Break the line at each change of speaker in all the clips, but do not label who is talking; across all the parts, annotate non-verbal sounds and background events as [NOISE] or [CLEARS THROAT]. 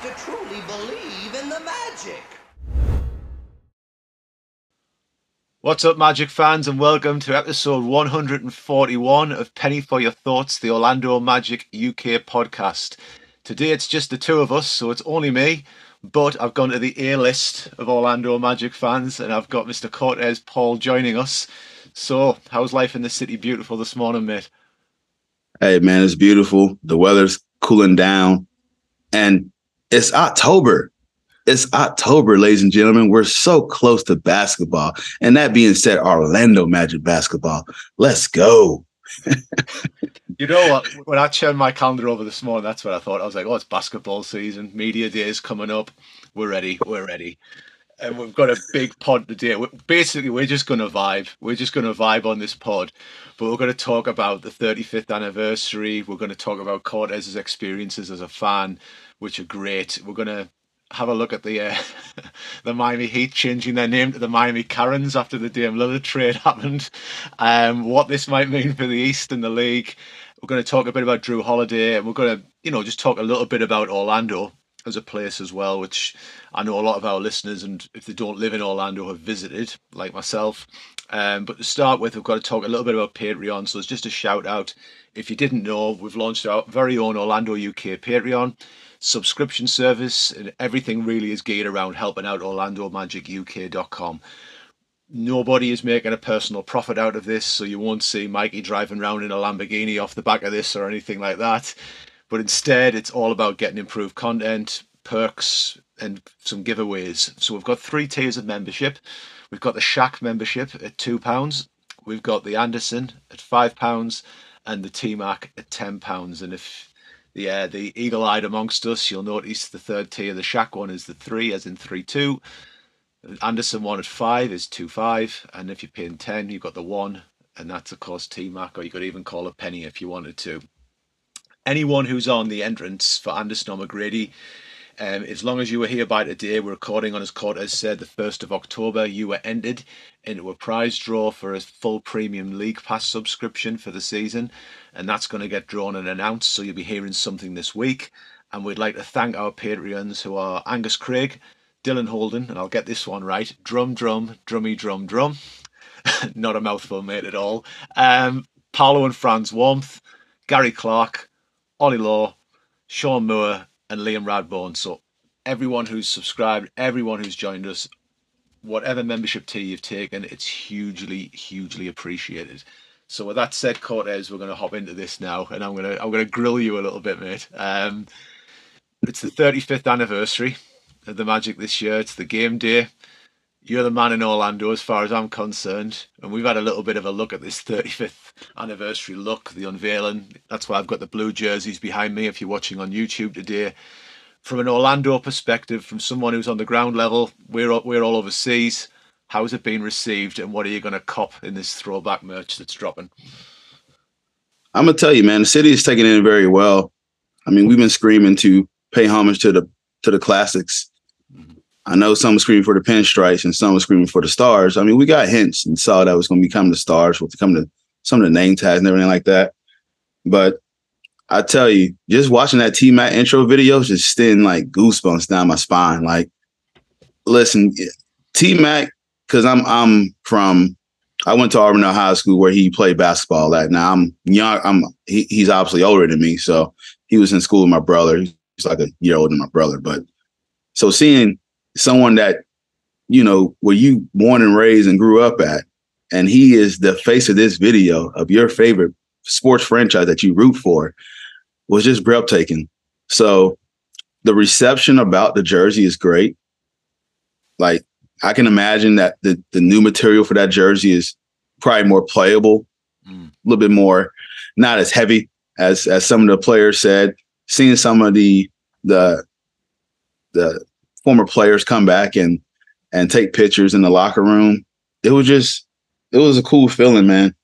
have to truly believe in the magic.
What's up, Magic fans, and welcome to episode 141 of Penny for Your Thoughts, the Orlando Magic UK podcast. Today it's just the two of us, so it's only me, but I've gone to the A list of Orlando Magic fans, and I've got Mr. Cortez Paul joining us. So, how's life in the city beautiful this morning, mate?
Hey, man, it's beautiful. The weather's cooling down, and it's October. It's October, ladies and gentlemen. We're so close to basketball. And that being said, Orlando Magic basketball. Let's go. [LAUGHS]
you know what? When I turned my calendar over this morning, that's what I thought. I was like, oh, it's basketball season. Media day is coming up. We're ready. We're ready. And we've got a big pod today. We're, basically, we're just going to vibe. We're just going to vibe on this pod. But we're going to talk about the 35th anniversary. We're going to talk about Cortez's experiences as a fan, which are great. We're going to have a look at the uh, [LAUGHS] the Miami Heat changing their name to the Miami Karens after the Dame Lillard trade [LAUGHS] happened. Um, what this might mean for the East and the league. We're going to talk a bit about Jrue Holiday, and we're going to, you know, just talk a little bit about Orlando as a place as well, which I know a lot of our listeners, and if they don't live in Orlando, have visited, like myself. Um, but to start with, we've got to talk a little bit about Patreon. So it's just a shout out. If you didn't know, we've launched our very own Orlando UK Patreon subscription service, and everything really is geared around helping out OrlandoMagicUK.com. Nobody is making a personal profit out of this, so you won't see Mikey driving around in a Lamborghini off the back of this or anything like that. But instead, it's all about getting improved content, perks, and some giveaways. So we've got three tiers of membership. We've got the Shaq membership at £2. We've got the Anderson at £5 and the T-Mac at £10. And if the uh, the eagle eyed amongst us, you'll notice the third tier, the Shaq one is the three, as in three two. Anderson one at five is two five, and if you're paying ten, you've got the one, and that's of course T Mac, or you could even call a penny if you wanted to. Anyone who's on the entrance for Anderson or McGrady um, as long as you were here by today, we're recording on, as Cortez said, the 1st of October, you were entered into a prize draw for a full premium league pass subscription for the season. And that's going to get drawn and announced. So you'll be hearing something this week. And we'd like to thank our Patreons who are Angus Craig, Dylan Holden, and I'll get this one right drum, drum, drummy, drum, drum. [LAUGHS] Not a mouthful, mate, at all. Um, Paolo and Franz Warmth, Gary Clark, Ollie Law, Sean Moore, and Liam Radbourne. So everyone who's subscribed, everyone who's joined us, whatever membership tier you've taken, it's hugely, hugely appreciated. So with that said, Cortez, we're going to hop into this now, and I'm going to I'm going to grill you a little bit, mate. Um, it's the 35th anniversary of the Magic this year. It's the game day. You're the man in Orlando, as far as I'm concerned, and we've had a little bit of a look at this 35th anniversary look, the unveiling. That's why I've got the blue jerseys behind me. If you're watching on YouTube today, from an Orlando perspective, from someone who's on the ground level, we're all, we're all overseas. How's it been received, and what are you going to cop in this throwback merch that's dropping?
I'm gonna tell you, man, the city is taking it very well. I mean, we've been screaming to pay homage to the to the classics I know some were screaming for the pinstripes and some were screaming for the stars. I mean, we got hints and saw that was going to become the stars, with come to some of the name tags and everything like that. But I tell you, just watching that T Mac intro video just sending like goosebumps down my spine. Like, listen, T Mac, because I'm I'm from I went to Auburn High School where he played basketball at. Now I'm young. I'm he, he's obviously older than me, so he was in school with my brother. He's like a year older than my brother. But so seeing someone that you know where you born and raised and grew up at, and he is the face of this video of your favorite sports franchise that you root for, was just breathtaking. So the reception about the jersey is great. Like I can imagine that the the new material for that jersey is probably more playable, mm. a little bit more, not as heavy as as some of the players said. Seeing some of the the the former players come back and and take pictures in the locker room. It was just it was a cool feeling, man.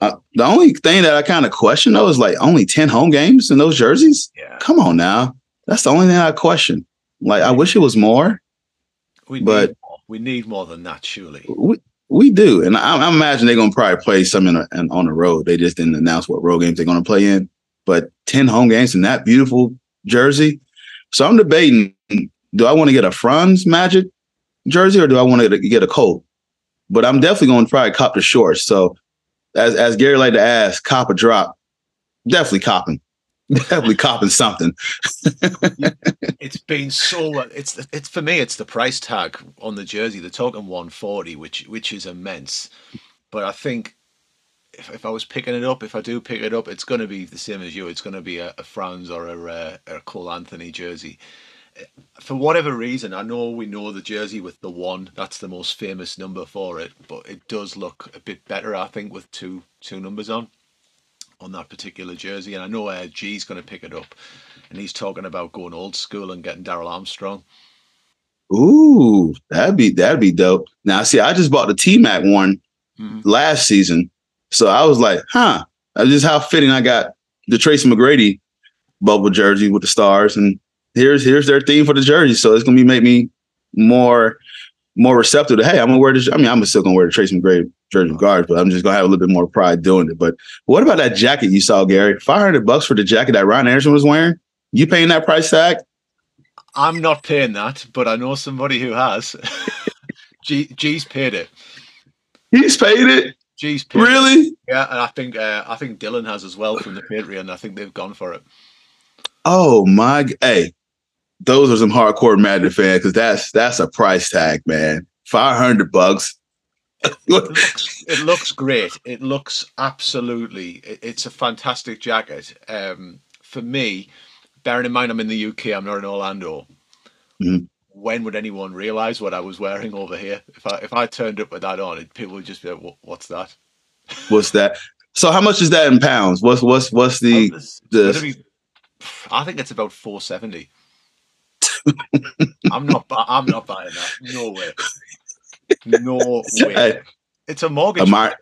Uh, the only thing that I kind of question though is like only 10 home games in those jerseys. Yeah. Come on now. That's the only thing I question. Like I wish it was more.
We but need more. we need more than that, surely.
We, we do, and I, I imagine they're gonna probably play some in, a, in, on the road. They just didn't announce what road games they're gonna play in. But ten home games in that beautiful jersey, So I'm debating: do I want to get a Franz Magic jersey or do I want to get a Colt? But I'm definitely going to probably cop the shorts. So as as Gary like to ask, cop a drop. Definitely copping. [LAUGHS] Definitely copping something. [LAUGHS]
it's been so. It's it's for me. It's the price tag on the jersey. They're talking 140, which which is immense. But I think if, if I was picking it up, if I do pick it up, it's going to be the same as you. It's going to be a, a Franz or a, uh, a, a Cole Anthony jersey. For whatever reason, I know we know the jersey with the one. That's the most famous number for it, but it does look a bit better, I think, with two two numbers on on that particular jersey. And I know uh, G's going to pick it up, and he's talking about going old school and getting Darrell Armstrong.
Ooh, that'd be that'd be dope. Now, see, I just bought the T Mac one mm-hmm. last season, so I was like, huh, that's just how fitting I got the Tracy McGrady bubble jersey with the stars. And here's here's their theme for the jersey. So it's gonna be make me more more receptive to hey, I'm gonna wear this. I mean, I'm still gonna wear the Tracy McGrady jersey guards, but I'm just gonna have a little bit more pride doing it. But what about that jacket you saw, Gary? Five hundred bucks for the jacket that Ryan Anderson was wearing. You paying that price tag?
I'm not paying that, but I know somebody who has. [LAUGHS] G, G's paid it.
He's paid it.
Jeez,
really?
Yeah, and I think uh, I think Dylan has as well from the Patreon. I think they've gone for it.
Oh my! Hey, those are some hardcore Madden fans because that's that's a price tag, man. Five hundred bucks.
it, looks, it looks great. It looks absolutely. It, it's a fantastic jacket. Um, for me, bearing in mind I'm in the UK, I'm not in Orlando. Mm-hmm. When would anyone realize what I was wearing over here? If I if I turned up with that on, people would just be like, "What's that?"
What's that? So how much is that in pounds? What's what's what's the oh, the?
Be, I think it's about four seventy. I'm not. I'm not buying that. No way. No way. It's a mortgage. Mar-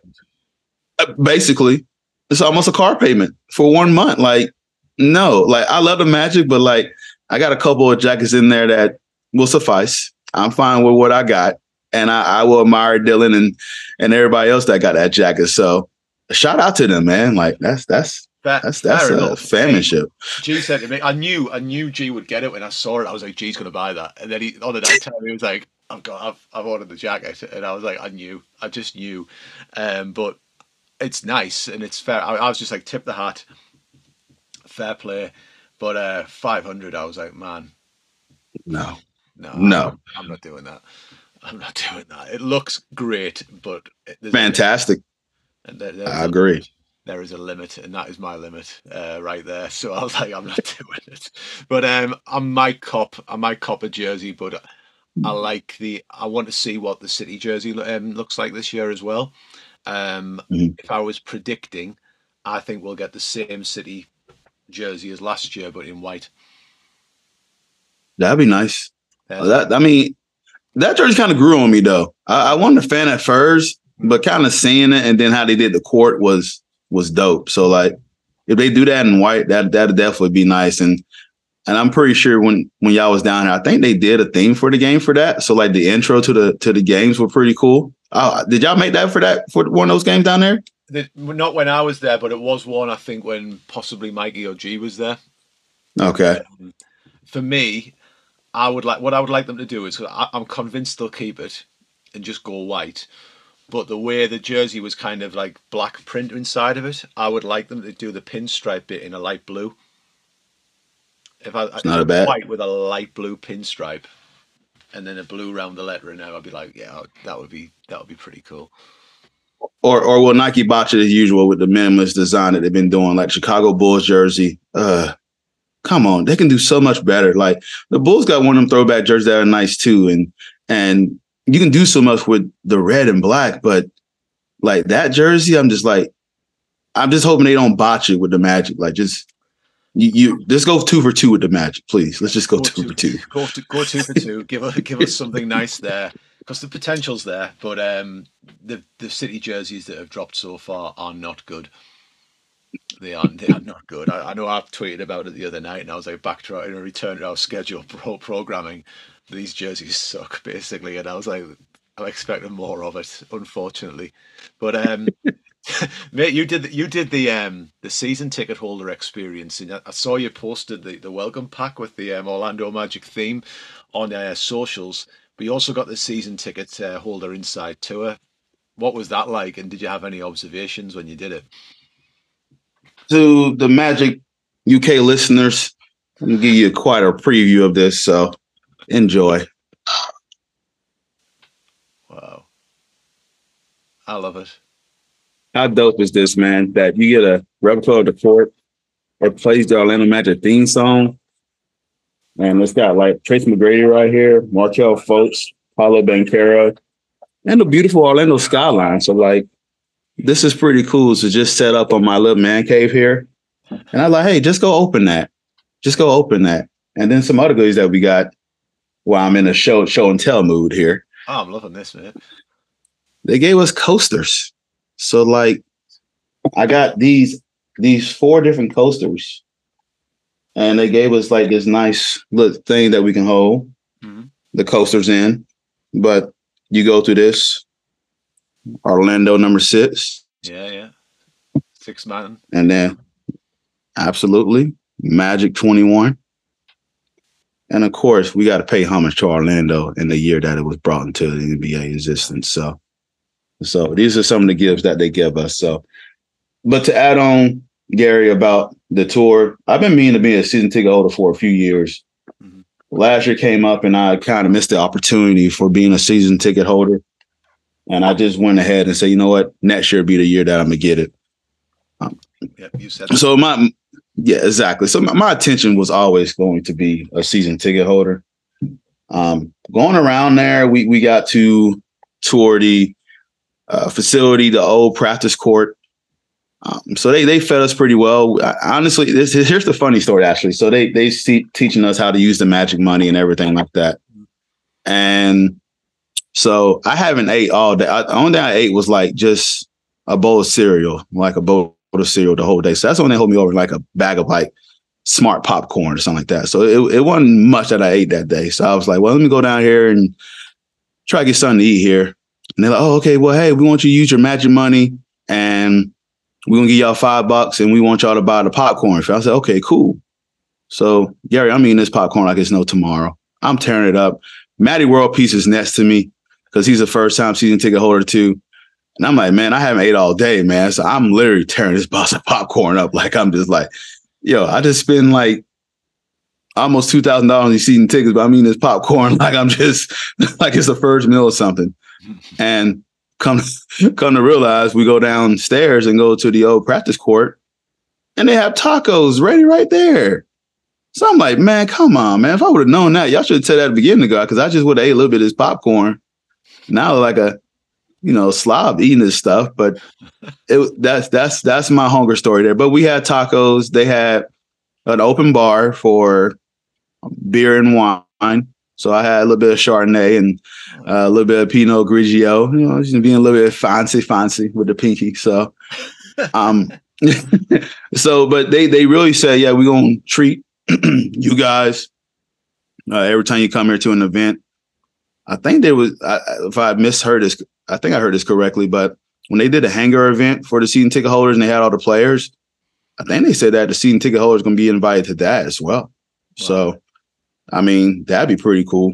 uh, basically, it's almost a car payment for one month. Like, no, like I love the magic, but like I got a couple of jackets in there that will suffice. I'm fine with what I got, and I, I will admire Dylan and and everybody else that got that jacket. So, shout out to them, man. Like that's that's Fair, that's that's a fanmanship.
G said to me, I knew I knew G would get it when I saw it. I was like, G's gonna buy that. And then he on the night [LAUGHS] time he was like, I've got I've, I've ordered the jacket, and I was like, I knew, I just knew. Um, but it's nice and it's fair. I, I was just like, tip the hat, fair play. But uh, five hundred, I was like, man,
no,
no,
no,
I'm, I'm not doing that. I'm not [LAUGHS] doing that. It looks great, but
fantastic. I agree
there is a limit, and that is my limit uh, right there. So I was like, I'm not [LAUGHS] doing it. But um, I might cop, I might cop a jersey, but I like the. I want to see what the city jersey um, looks like this year as well. Um, mm-hmm. If I was predicting, I think we'll get the same city jersey as last year, but in white.
That'd be nice. Yeah. That I mean, that jersey kind of grew on me though. I, I wasn't a fan at first, but kind of seeing it and then how they did the court was was dope. So like if they do that in white, that that'd definitely be nice. And and I'm pretty sure when when y'all was down here, I think they did a theme for the game for that. So like the intro to the to the games were pretty cool. Uh, did y'all make that for that for one of those games down there?
The, not when I was there, but it was one I think when possibly Mikey or G was there.
Okay.
Um, for me, I would like what I would like them to do is I, I'm convinced they'll keep it and just go white but the way the jersey was kind of like black print inside of it, I would like them to do the pinstripe bit in a light blue. If I
it's not a bad
white with a light blue pinstripe, and then a blue around the lettering, now I'd be like, yeah, that would be that would be pretty cool.
Or or will Nike botch it as usual with the minimalist design that they've been doing, like Chicago Bulls jersey? Uh, come on, they can do so much better. Like the Bulls got one of them throwback jerseys that are nice too, and and you can do so much with the red and black, but like that jersey, I'm just like, I'm just hoping they don't botch it with the magic. Like just you, you just go two for two with the magic, please. Let's just go, go two, two, for two.
Go to, go two for two. give us give us something nice there because the potential's there, but um, the the city jerseys that have dropped so far are not good. They are they are not good. I, I know I've tweeted about it the other night, and I was like back to our, return to our schedule [LAUGHS] pro programming these jerseys suck basically, and I was like, I'm expecting more of it, unfortunately. But um, [LAUGHS] Mate, you did you did the um the season ticket holder experience, and I saw you posted the, the welcome pack with the um, Orlando Magic theme on uh, socials. But you also got the season ticket uh, holder inside tour. What was that like, and did you have any observations when you did it?
To the Magic UK listeners, I'm give you quite a preview of this, so enjoy.
Wow, I love it.
How dope is this, man? That you get a replica of the court or plays the Orlando Magic theme song. And it's got like Tracy McGrady right here, Markelle Fultz, Paolo Banchero, and the beautiful Orlando skyline. So like this is pretty cool to just set up on my little man cave here. And I was like, hey, just go open that. Just go open that. And then some other goodies that we got while I'm in a show show and tell mood here.
Oh, I'm loving this, man.
They gave us coasters. So like I got these these four different coasters. And they gave us like this nice little thing that we can hold
Mhm.
the coasters in. But you go through this Orlando number six,
Yeah, yeah. Six man.
and then absolutely Magic 21. And of course, we got to pay homage to Orlando in the year that it was brought into the NBA existence. So, so these are some of the gifts that they give us. So, but to add on, Gary, about the tour, I've been meaning to be a season ticket holder for a few years.
Mhm.
Last year came up, and I kind of missed the opportunity for being a season ticket holder. And I just went ahead and said, you know what, next year be the year that I'm gonna get it.
You said.
So my yeah, exactly. So my, my attention was always going to be a season ticket holder. Um, going around there, we we got to tour the uh, facility, the old practice court. Um, so they they fed us pretty well. I, honestly, this here's the funny story actually. So they they see, teaching us how to use the magic money and everything like that. And so I haven't ate all day. I, the only thing I ate was like just a bowl of cereal, like a bowl of cereal the whole day. So that's when they hold me over like a bag of like smart popcorn or something like that. So it, it wasn't much that I ate that day. So I was like, well, let me go down here and try to get something to eat here. And they're like, oh, okay, well, hey, we want you to use your magic money and we're gonna give y'all five bucks and we want y'all to buy the popcorn. So I said, okay, cool. So Gary, I'm eating this popcorn like it's no tomorrow. I'm tearing it up. Matty World Peace is next to me because he's a first time season ticket holder too. And I'm like, man, I haven't ate all day, man. So I'm literally tearing this [LAUGHS] box of popcorn up. Like I'm just like, yo, I just spend like almost two thousand dollars in season tickets, but I mean this popcorn [LAUGHS] like I'm just [LAUGHS] like it's the first meal or something. And come come to realize, we go downstairs and go to the old practice court, and they have tacos ready right there. So I'm like, man, come on, man. If I would have known that, y'all should have said that at the beginning ago, because I just would have ate a little bit of this popcorn. Now like a you know, slob eating this stuff, but it that's that's that's my hunger story there. But we had tacos. They had an open bar for beer and wine. So I had a little bit of Chardonnay and uh, a little bit of Pinot Grigio. You know, just being a little bit fancy, fancy with the pinky. So, um, [LAUGHS] so but they they really said, yeah, we're gonna treat [CLEARS THROAT] you guys uh, every time you come here to an event. I think there was, I, if I misheard this, I think I heard this correctly, but when they did a hangar event for the season ticket holders and they had all the players, I think they said that the season ticket holders going to be invited to that as well. So, I mean, that'd be pretty cool.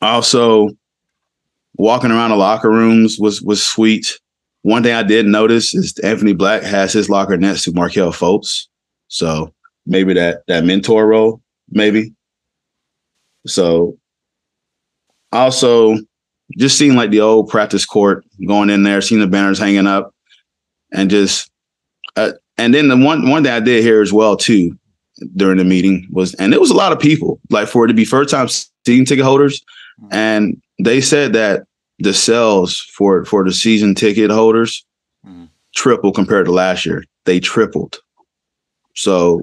Also, walking around the locker rooms was was sweet. One thing I did notice is Anthony Black has his locker next to Markelle Fultz. So maybe that that mentor role, maybe. So also just seeing like the old practice court going in there, seeing the banners hanging up, and just uh, and then the one one thing I did here as well too during the meeting was, and it was a lot of people like for it to be first time season ticket holders, and they said that the sales for for the season ticket holders
Mhm.
tripled compared to last year. They tripled. So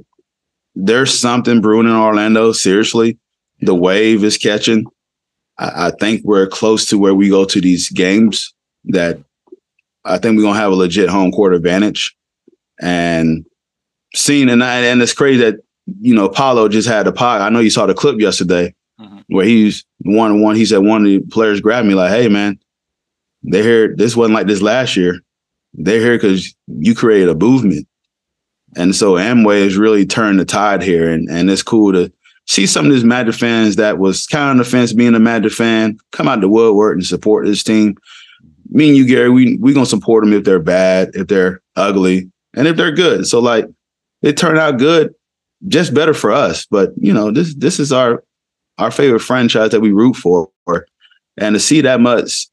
there's something brewing in Orlando. Seriously, the wave is catching. I, I think we're close to where we go to these games that I think we're gonna have a legit home court advantage. And seeing and I, and it's crazy that you know Paolo just had a pod. I know you saw the clip yesterday
Mhm.
where he's one one. He said one of the players grabbed me like, "Hey man, they heard this wasn't like this last year." they're here because you created a movement. And so Amway has really turned the tide here. And, and it's cool to see some of these Magic fans that was kind of on the fence being a Magic fan come out to woodwork and support this team. Me and you, Gary, we we gonna support them if they're bad, if they're ugly, and if they're good. So like it turned out good, just better for us. But you know, this this is our our favorite franchise that we root for. And to see that much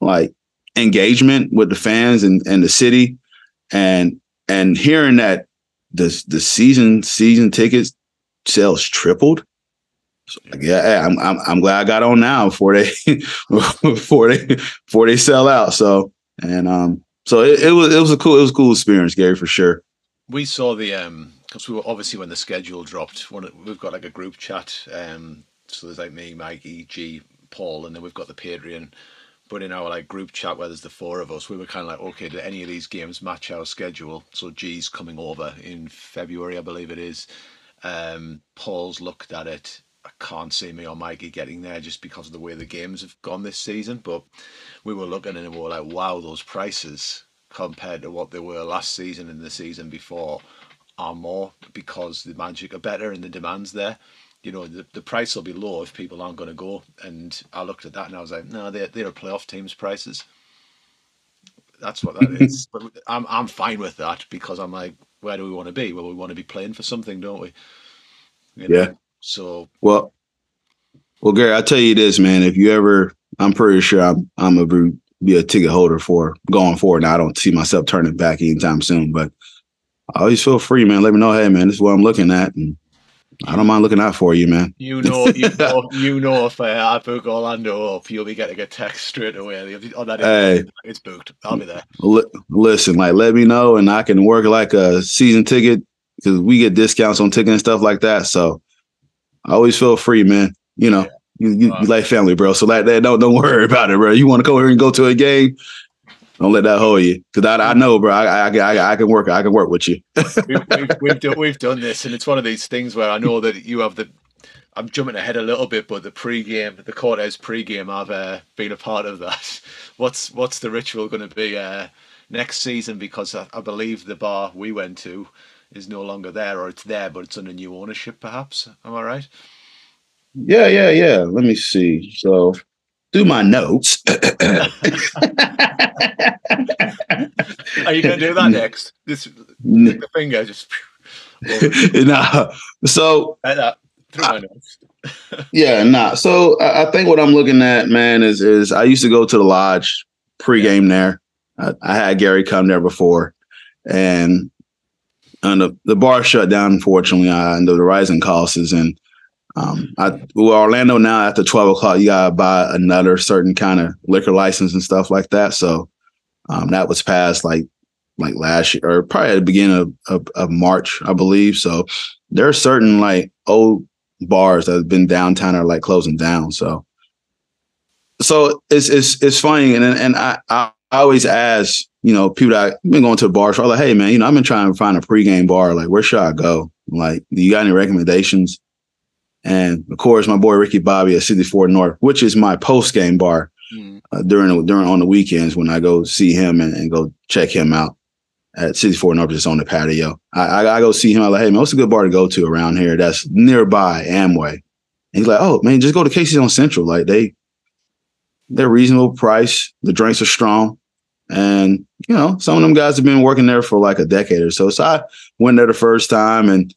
like engagement with the fans and, and the city and and hearing that the the season season tickets sales tripled. So, yeah, I'm, I'm I'm glad I got on now before they [LAUGHS] before they before they sell out. So and um so it, it was it was a cool it was a cool experience, Gary, for sure.
We saw the um because we were obviously when the schedule dropped. One we've got like a group chat. Um, so there's like me, Mikey, G, Paul, and then we've got the Patreon. But in our like group chat where there's the four of us, we were kind of like, okay, do any of these games match our schedule? So G's coming over in February, I believe it is. Um, Paul's looked at it. I can't see me or Mikey getting there just because of the way the games have gone this season. But we were looking and we were like, wow, those prices compared to what they were last season and the season before are more because the Magic are better and the demand's there. You know, the, the price will be low if people aren't going to go. And I looked at that and I was like, no, they're, they're playoff team's prices. That's what that is. But I'm, I'm fine with that because I'm like, where do we want to be? Well, we want to be playing for something, don't we?
You know? Yeah.
So,
well, well, Gary, I'll tell you this, man. If you ever, I'm pretty sure I'm, I'm a be a ticket holder for going forward. Now I don't see myself turning back anytime soon, but I always feel free, man. Let me know, hey, man, this is what I'm looking at, and I don't mind looking out for you, man.
You know, you [LAUGHS] know, you know if uh, I book Orlando up, you'll be getting a text straight away. On that
hey,
it's booked. I'll be there.
Li- listen, like, let me know, and I can work like a season ticket because we get discounts on ticket and stuff like that. So I always feel free, man. You know, yeah. you, you, you, like family, bro. So like that, don't don't worry about it, bro. You want to come here and go to a game? Don't let that hold you, because I, I know, bro. I, I, I, I can work. I can work with you.
we've, we've, [LAUGHS] we've, done, we've done this, and it's one of these things where I know that you have the. I'm jumping ahead a little bit, but the pre-game, the Cortez pre-game, I've uh, been a part of that. [LAUGHS] What's what's the ritual going to be uh, next season? Because I, I believe the bar we went to is no longer there, or it's there, but it's under new ownership. Perhaps, am I right?
Yeah, yeah, yeah. Let me see. So through my notes. [LAUGHS]
Are you going to do that next? This the finger just. [LAUGHS]
nah. So
like that. Through my
notes. [LAUGHS] yeah, nah. So I, I, think what I'm looking at, man, is is I used to go to the lodge pregame there. I, I, had Gary come there before, and and the, the bar shut down. Unfortunately, I, and the rising costs and um, I, well, Orlando now after twelve o'clock, you gotta buy another certain kind of liquor license and stuff like that. So um, that was passed like like last year or probably at the beginning of, of, of, March, I believe. So there are certain like old bars that have been downtown are like closing down. So so it's it's it's funny, and and I I always ask you know people that I've been going to bars. I'm like, hey man, you know I've been trying to find a pregame bar. Like, where should I go? Like, do you got any recommendations? And of course, my boy Ricky Bobby at 64 North, which is my post game bar mm. uh, during during on the weekends when I go see him and, and go check him out at 64 North, just on the patio. I, I, I go see him. I'm like, hey man, what's a good bar to go to around here that's nearby Amway? And he's like, oh man, just go to Casey's on Central. Like they they're reasonable price. The drinks are strong. And you know, some of them guys have been working there for like a decade or so. So I went there the first time and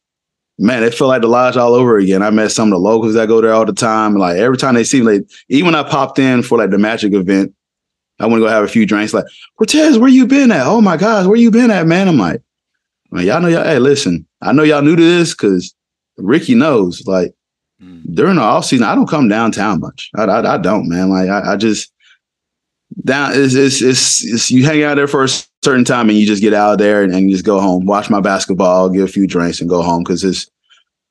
man, it felt like the lodge all over again. I met some of the locals that go there all the time. Like every time they see me, like even when I popped in for like the magic event, I want to go have a few drinks. Like, Cortez, where you been at? Oh my gosh, where you been at, man? I'm like, man, y'all know y'all. Hey, listen, I know y'all new to this because Ricky knows. Like mm. during the off season, I don't come downtown much. I, I, I don't, man. Like I, I just down it's, it's, it's it's you hang out there for a certain time and you just get out of there and, and just go home, watch my basketball, get a few drinks and go home because it's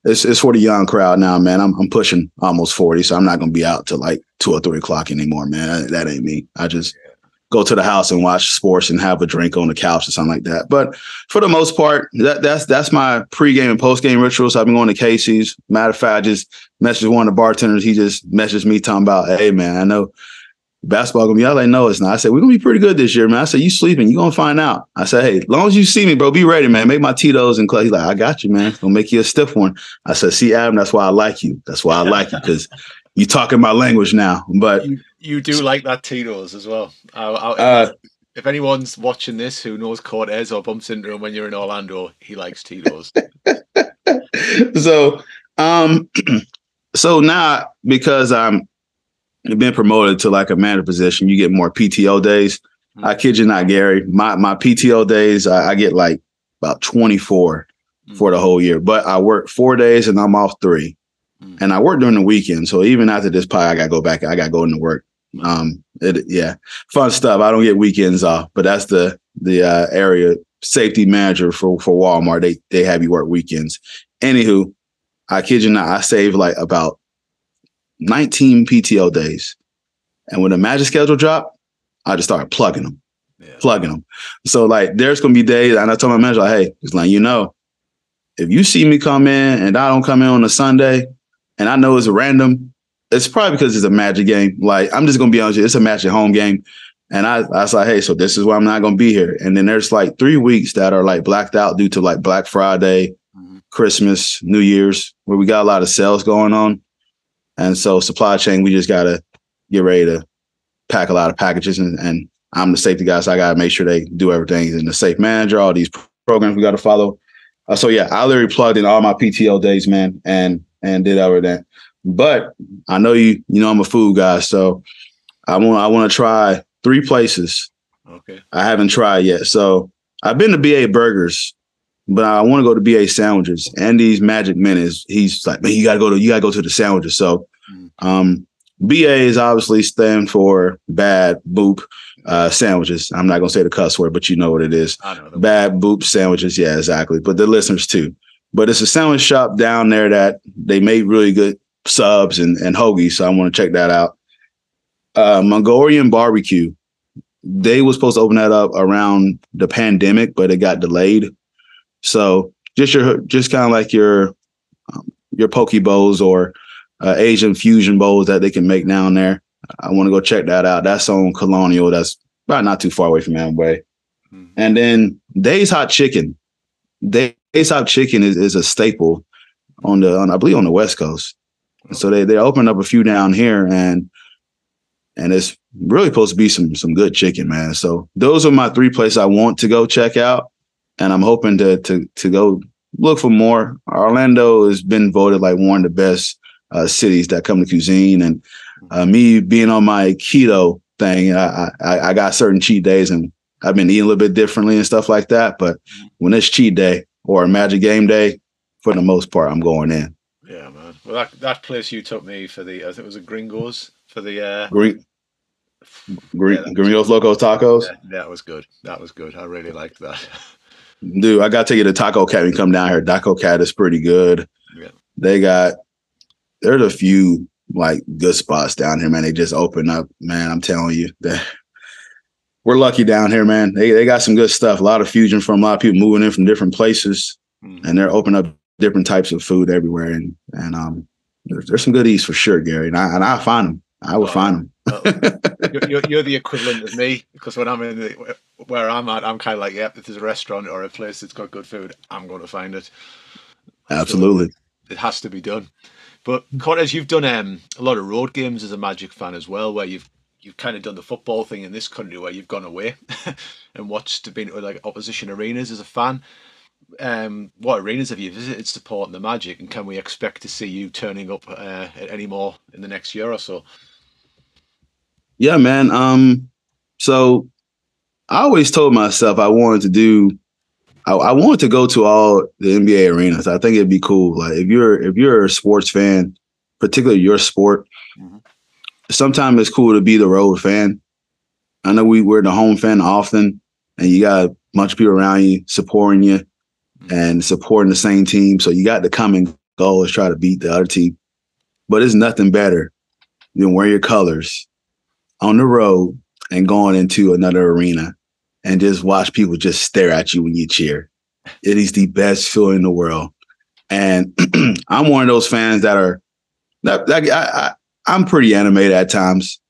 it's it's for the young crowd now, man. I'm I'm pushing almost 40, so I'm not gonna be out till like two or three o'clock anymore, man. That, that ain't me. I just go to the house and watch sports and have a drink on the couch or something like that. But for the most part, that that's that's my pregame and postgame rituals. I've been going to Casey's. Matter of fact, I just messaged one of the bartenders. He just messaged me talking about, hey man, I know basketball gonna be out? Like, no, it's not. I said, we're gonna be pretty good this year, man. I said, you sleeping, you gonna find out. I said, hey, as long as you see me, bro, be ready, man. Make my Tito's and clay. He's like, I got you, man. Gonna make you a stiff one. I said, see, Adam, that's why I like you. That's why I like you, because you talking my language now. But
You, you do like that Tito's as well. I, I,
uh
if anyone's watching this who knows Cortez or bumps into him when you're in Orlando, he likes Tito's. [LAUGHS]
so um [CLEARS THROAT] so now because I'm been promoted to like a manager position, you get more PTO days. I kid you not, Gary. My my PTO days, I, I get like about 24 for the whole year. But I work four days and I'm off three.
Mm.
And I work during the weekend. So even after this pie, I gotta go back. I gotta go into work. Um it, yeah. Fun stuff. I don't get weekends off, but that's the the uh, area safety manager for for Walmart. They they have you work weekends. Anywho, I kid you not, I save like about 19 PTO days. And when the magic schedule dropped, I just started plugging them,
Yeah.
plugging them. So like there's gonna be days, and I told my manager, like, hey, just letting you know, if you see me come in and I don't come in on a Sunday, and I know it's random, it's probably because it's a magic game. Like I'm just gonna be honest, with you, it's a magic home game. And I, I was like, hey, so this is why I'm not gonna be here. And then there's like three weeks that are like blacked out due to like Black Friday,
Mhm.
Christmas, New Year's, where we got a lot of sales going on. And so supply chain, we just gotta get ready to pack a lot of packages and, and I'm the safety guy, so I gotta make sure they do everything. And the safe manager, all these programs we gotta follow. Uh, so yeah, I literally plugged in all my PTO days, man, and and did everything. But I know you, you know I'm a food guy, so I want I want to try three places
Okay.
I haven't tried yet. So I've been to BA Burgers, but I want to go to BA Sandwiches. Andy's Magic Men is he's like, man, you gotta go to you gotta go to the sandwiches. So
Mm.
um BA is obviously stand for bad boop uh sandwiches. I'm not gonna say the cuss word, but you know what it is.
I know. The
Bad boop sandwiches, yeah, exactly. But the listeners too. But it's a sandwich shop down there that they make really good subs and, and hoagies. So I want to check that out. Uh Mongolian barbecue they was supposed to open that up around the pandemic, but it got delayed. So just your just kind of like your um, your poke bowls or uh, Asian fusion bowls that they can make down there. I want to go check that out. That's on Colonial. That's about not too far away from Amway.
Mhm.
And then Dave's Hot Chicken. Dave's Hot Chicken is, is a staple on the on I believe on the West Coast. So they they opened up a few down here and and it's really supposed to be some some good chicken, man. So those are my three places I want to go check out, and I'm hoping to to to go look for more. Orlando has been voted like one of the best uh, cities that come to cuisine, and uh, me being on my keto thing, I, I I got certain cheat days, and I've been eating a little bit differently and stuff like that. But when it's cheat day or a magic game day, for the most part, I'm going in.
Yeah, man. Well, that that place you took me for the I think it was a Gringos for the uh,
Green Green
Yeah,
Gringos Loco Tacos.
yeah, that was good. That was good. I really liked that. [LAUGHS]
Dude, I gotta take you to Taco Cat and come down here. Taco Cat is pretty good.
Yeah.
They got there's a few like good spots down here, man. They just open up, man. I'm telling you that we're lucky down here, man. They they got some good stuff. A lot of fusion from a lot of people moving in from different places,
Mm.
and they're opening up different types of food everywhere. And and um, there's, there's some good eats for sure, Gary. And I and I find them. I will
Oh,
find them. [LAUGHS]
You're, you're, you're the equivalent of me because when I'm in the, where I'm at, I'm kind of like, yep, if there's a restaurant or a place that's got good food, I'm going to find it.
Absolutely.
It has to be done. But Cortez, you've done um, a lot of road games as a Magic fan as well, where you've you've kind of done the football thing in this country, where you've gone away [LAUGHS] and watched been to like opposition arenas as a fan. Um, what arenas have you visited supporting the Magic, and can we expect to see you turning up uh, at any more in the next year or so?
Yeah, man. Um, so I always told myself I wanted to do I, I wanted to go to all the NBA arenas. I think it'd be cool. Like if you're if you're a sports fan, particularly your sport,
Mhm.
sometimes it's cool to be the road fan. I know we we're the home fan often, and you got a bunch of people around you supporting you and supporting the same team. So you got to come and go and try to beat the other team. But it's nothing better than wear your colors on the road and going into another arena and just watch people just stare at you when you cheer. It is the best feeling in the world. And [CLEARS THROAT] I'm one of those fans that are that, that I, I, I'm pretty animated at times.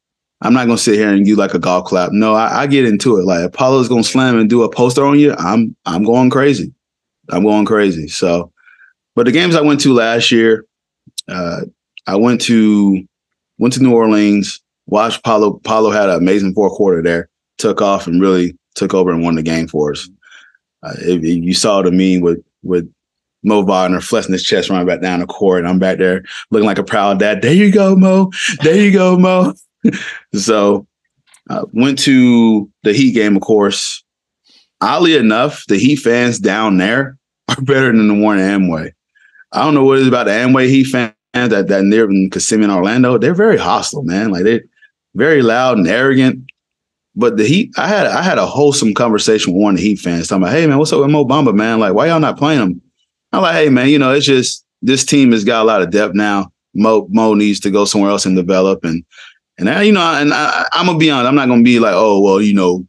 I'm not gonna sit here and do like a golf clap. No, I, I get into it. Like Paolo's gonna slam and do a poster on you. I'm I'm going crazy. I'm going crazy. So, but the games I went to last year, uh, I went to went to New Orleans. Watched Paolo. Paolo had an amazing fourth quarter there. Took off and really took over and won the game for us. Uh, if, if you saw the meme with with Mo Wagner flexing his chest running back down the court, and I'm back there looking like a proud dad. There you go, Mo. There you go, Mo. [LAUGHS] so uh, went to the Heat game, of course. Oddly enough, the Heat fans down there are better than the one in Amway. I don't know what it is about the Amway Heat fans that that near in Kissimmee and Orlando. They're very hostile, man. Like they're very loud and arrogant. But the Heat, I had I had a wholesome conversation with one of the Heat fans talking about, hey man, what's up with Mo Bamba, man? Like, why y'all not playing him? I'm like, hey man, you know, it's just this team has got a lot of depth now. Mo Mo needs to go somewhere else and develop. And and I, you know, and I, I'm gonna be honest, I'm not gonna be like, oh well, you know,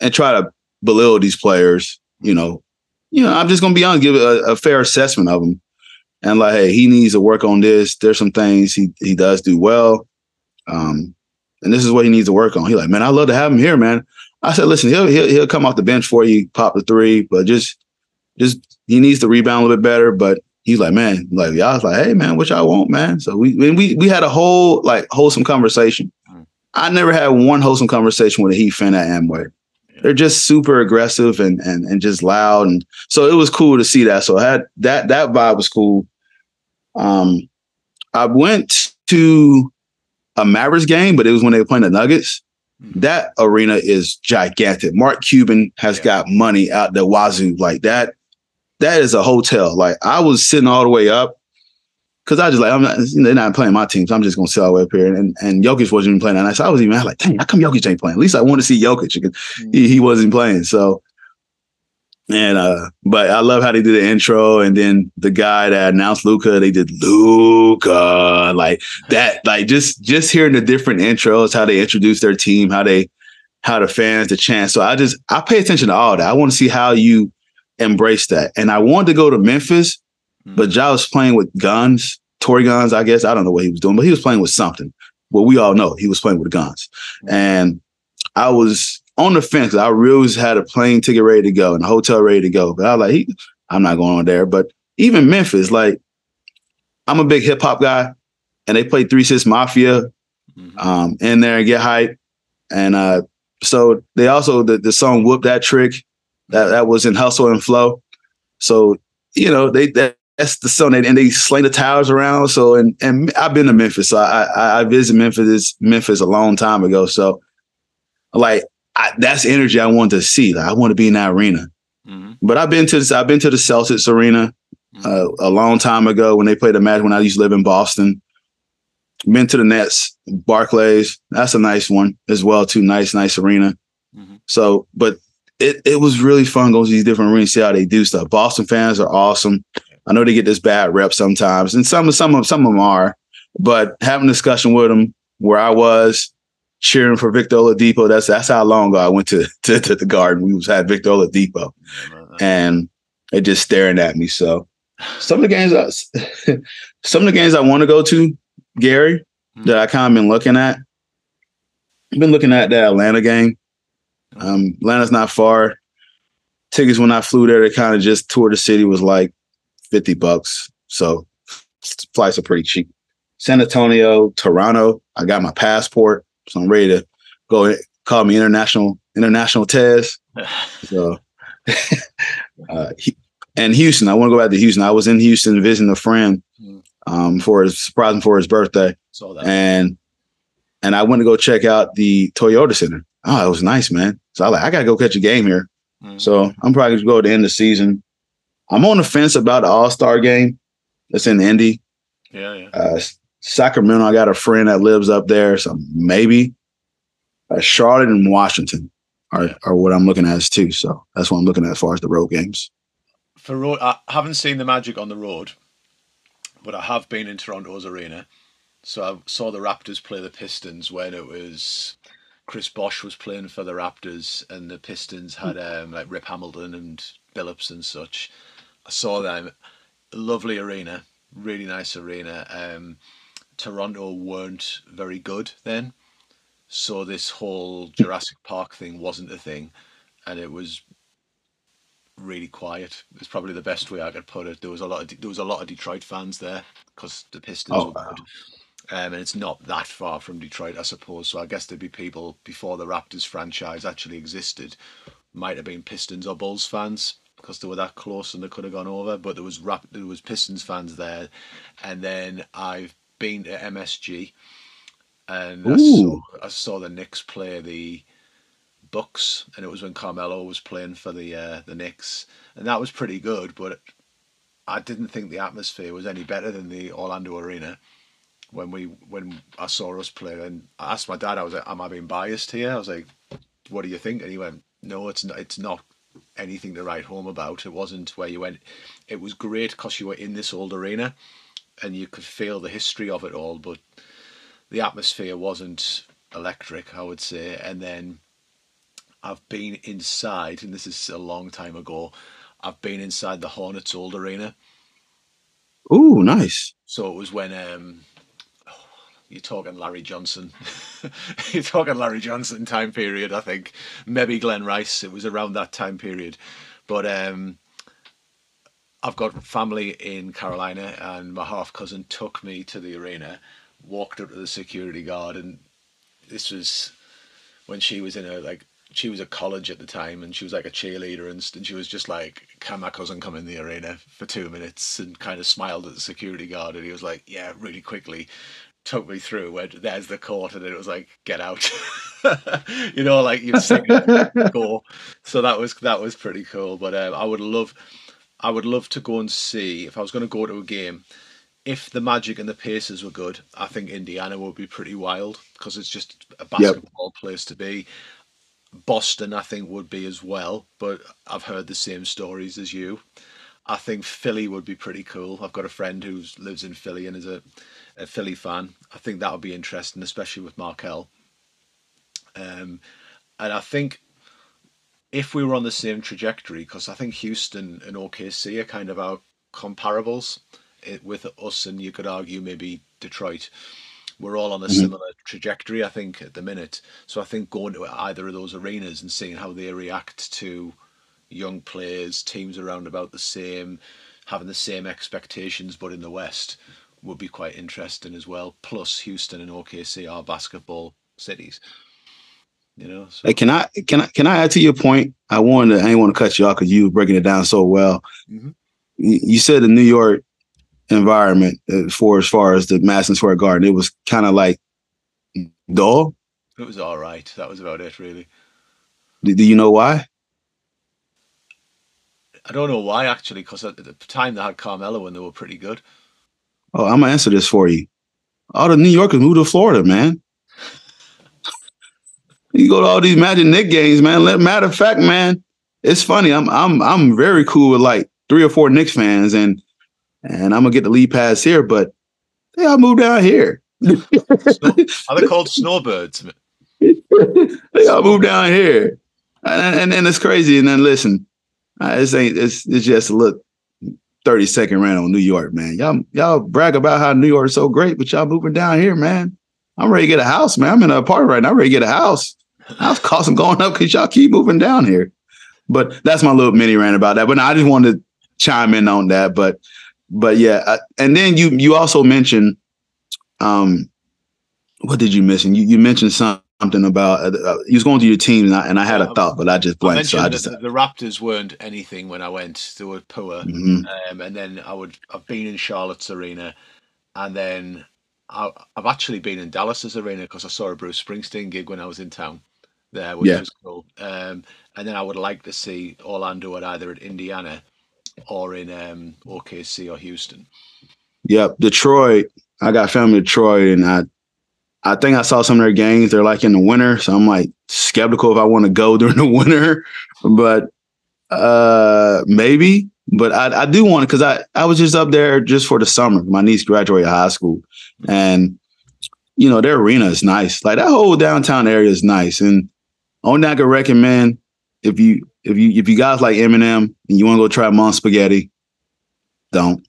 and try to belittle these players. You know, you know, I'm just gonna be honest, give a, a fair assessment of them. And like, hey, he needs to work on this. There's some things he he does do well. Um, and this is what he needs to work on. He like, man, I love to have him here, man. I said, listen, he'll he'll he'll come off the bench for you, pop the three, but just just he needs to rebound a little bit better. But he's like, man, like y'all was like, hey man, what y'all want, man? So we we we had a whole like wholesome conversation. Mm. I never had one wholesome conversation with a Heat fan at Amway. They're just super aggressive and and and just loud, and so it was cool to see that. So I had that that vibe was cool. Um, I went to a Mavericks game, but it was when they were playing the Nuggets. Mm. That arena is gigantic. Mark Cuban has yeah. got money out the wazoo like that that is a hotel. Like I was sitting all the way up because I just like I'm not they're not playing my team, so I'm just gonna sit all the way up here. And and Jokic wasn't even playing that night. So I was even I was like, dang, how come Jokic ain't playing? At least I want to see Jokic because mm-hmm. he, he wasn't playing. So and uh, but I love how they did the intro, and then the guy that announced Luka, they did Luka like that, like just just hearing the different intros, how they introduce their team, how they how the fans, the chance. So I just I pay attention to all that. I want to see how you embrace that. And I wanted to go to Memphis, mm-hmm. but Ja was playing with guns, toy guns, I guess. I don't know what he was doing, but he was playing with something. Well, we all know he was playing with guns. Mm-hmm. And I was on the fence. I really had a plane ticket ready to go and a hotel ready to go. But I was like, he, I'm not going on there. But even Memphis, like, I'm a big hip hop guy, and they play Three Six Mafia mm-hmm. um, in there and get hype. And uh, so they also the, the song "Whoop That Trick" that that was in Hustle and Flow. So you know they that, that's the song, and they sling the towers around. So and and I've been to Memphis. So I I, I visited Memphis Memphis a long time ago. So like I, that's energy I want to see. Like, I want to be in that arena. Mm-hmm. But I've been to this, I've been to the Celtics arena mm-hmm. uh, a long time ago when they played a match when I used to live in Boston. Been to the Nets, Barclays. That's a nice one as well, too. Nice, nice arena. Mm-hmm. So, but it, it was really fun going to these different arenas, see how they do stuff. Boston fans are awesome. I know they get this bad rep sometimes, and some some of some of them are, but having a discussion with them where I was cheering for Victor Oladipo, that's that's how long ago I went to [LAUGHS] to, to the Garden. We was had Victor Oladipo, and they just staring at me. So some of the games, I, [LAUGHS] some of the games I want to go to, Gary, mm-hmm. that I kind of been looking at. I've been looking at that Atlanta game. Um, Atlanta's not far. Tickets when I flew there to kind of just tour the city was like 50 bucks. So flights are pretty cheap. San Antonio, Toronto, I got my passport. So I'm ready to go call me international international Tez. [SIGHS] so [LAUGHS] uh, and Houston, I want to go back to Houston. I was in Houston visiting a friend mm. um, for his surprising for his birthday. And and I went to go check out the Toyota Center oh, it was nice, man. So I like, I gotta go catch a game here. Mm-hmm. So I'm probably gonna go at the end of the season. I'm on the fence about the All Star game that's in Indy.
Yeah, yeah. Uh,
Sacramento, I got a friend that lives up there, so maybe uh, Charlotte and Washington are, are what I'm looking at as too. So that's what I'm looking at as far as the road games.
For road, I haven't seen the Magic on the road, but I have been in Toronto's arena. So I saw the Raptors play the Pistons when it was Chris Bosh was playing for the Raptors, and the Pistons had um, like Rip Hamilton and Billups and such. I saw them. Lovely arena, really nice arena. Um, Toronto weren't very good then, so this whole Jurassic Park thing wasn't a thing, and it was really quiet. It's probably the best way I could put it. There was a lot of there was a lot of Detroit fans there because the Pistons
Oh,
were
wow.
good. Um, and it's not that far from Detroit, I suppose. So I guess there'd be people before the Raptors franchise actually existed, might have been Pistons or Bulls fans because they were that close and they could have gone over. But there was Rap- there was Pistons fans there, and then I've been to MSG, and I saw, I saw the Knicks play the Bucks, and it was when Carmelo was playing for the uh, the Knicks, and that was pretty good. But I didn't think the atmosphere was any better than the Orlando Arena when we when I saw us play. And I asked my dad, I was like, "Am I being biased here?" I was like, "What do you think?" And he went, "No, it's not. It's not anything to write home about. It wasn't where you went. It was great because you were in this old arena, and you could feel the history of it all, but the atmosphere wasn't electric, I would say. And then I've been inside, and this is a long time ago. I've been inside the Hornets old arena.
Ooh, nice.
So it was when um, [SIGHS] you're talking Larry Johnson. [LAUGHS] you're talking Larry Johnson time period, I think. Maybe Glen Rice. It was around that time period. But um, I've got family in Carolina, and my half cousin took me to the arena, walked up to the security guard, and this was when she was in a like she was at college at the time and she was like a cheerleader and, and she was just like can my cousin come in the arena for two minutes and kind of smiled at the security guard and he was like yeah really quickly took me through where there's the court and it was like get out. [LAUGHS] You know like you've seen it. Go so that was that was pretty cool but um, i would love i would love to go and see if i was going to go to a game if the Magic and the Pacers were good, I think Indiana would be pretty wild because it's just a basketball place to be. Boston, I think, would be as well, but I've heard the same stories as you. I think Philly would be pretty cool. I've got a friend who lives in Philly and is a, a Philly fan. I think that would be interesting, especially with Markelle. Um, and I think if we were on the same trajectory, because I think Houston and OKC are kind of our comparables it, with us, and you could argue maybe Detroit. We're all on a
Mhm.
similar trajectory, I think, at the minute. So I think going to either of those arenas and seeing how they react to young players, teams around about the same, having the same expectations, but in the West, would be quite interesting as well. Plus, Houston and OKC are basketball cities. You know, so
Hey, can I can I can I add to your point? I wanted to, I didn't want to cut you off because you were breaking it down so well.
Mhm.
You, you said the New York environment uh, for as far as the Madison Square Garden, it was kind of like dull.
it was all right. That was about it, really.
Do, do you know why?
I don't know why actually, because at the time they had Carmelo and they were pretty good.
Oh, I'm gonna answer this for you. All the New Yorkers moved to Florida, man. You go to all these Magic Knick games, man. Let- Matter of fact, man, it's funny. I'm I'm I'm very cool with like three or four Knicks fans, and and I'm gonna get the lead pass here, but they all moved down here.
Are they called snowbirds? [LAUGHS]
they all moved down here, and and, and it's crazy. And then listen, uh, this ain't it's it's just a little thirty second rant on New York, man. Y'all y'all brag about how New York is so great, but y'all moving down here, man. I'm ready to get a house, man. I'm in an apartment right now. I'm ready to get a house. [LAUGHS] Costs are going up because y'all keep moving down here. But that's my little mini rant about that. But no, I just wanted to chime in on that. But but yeah, uh, and then you you also mentioned um what did you mention? You you mentioned something about uh, uh, you was going to your team and I, and I had a thought, but I just
I
blanked. So I just
the, the Raptors weren't anything when I went. They were poor.
Mhm.
Um, and then I would I've been in Charlotte's arena, and then I've actually been in Dallas's arena because I saw a Bruce Springsteen gig when I was in town there, which
Yeah.
was cool. Um, and then I would like to see Orlando at either at Indiana or in um, OKC or Houston.
Yep, Detroit. I got family in Detroit, and I, I think I saw some of their games. They're like in the winter, so I'm like skeptical if I want to go [LAUGHS] during the winter. But uh, maybe. But I, I do want to because I, I was just up there just for the summer. My niece graduated high school, and you know their arena is nice. Like that whole downtown area is nice. And only thing I could recommend if you if you if you guys like Eminem and you want to go try Mom Spaghetti, don't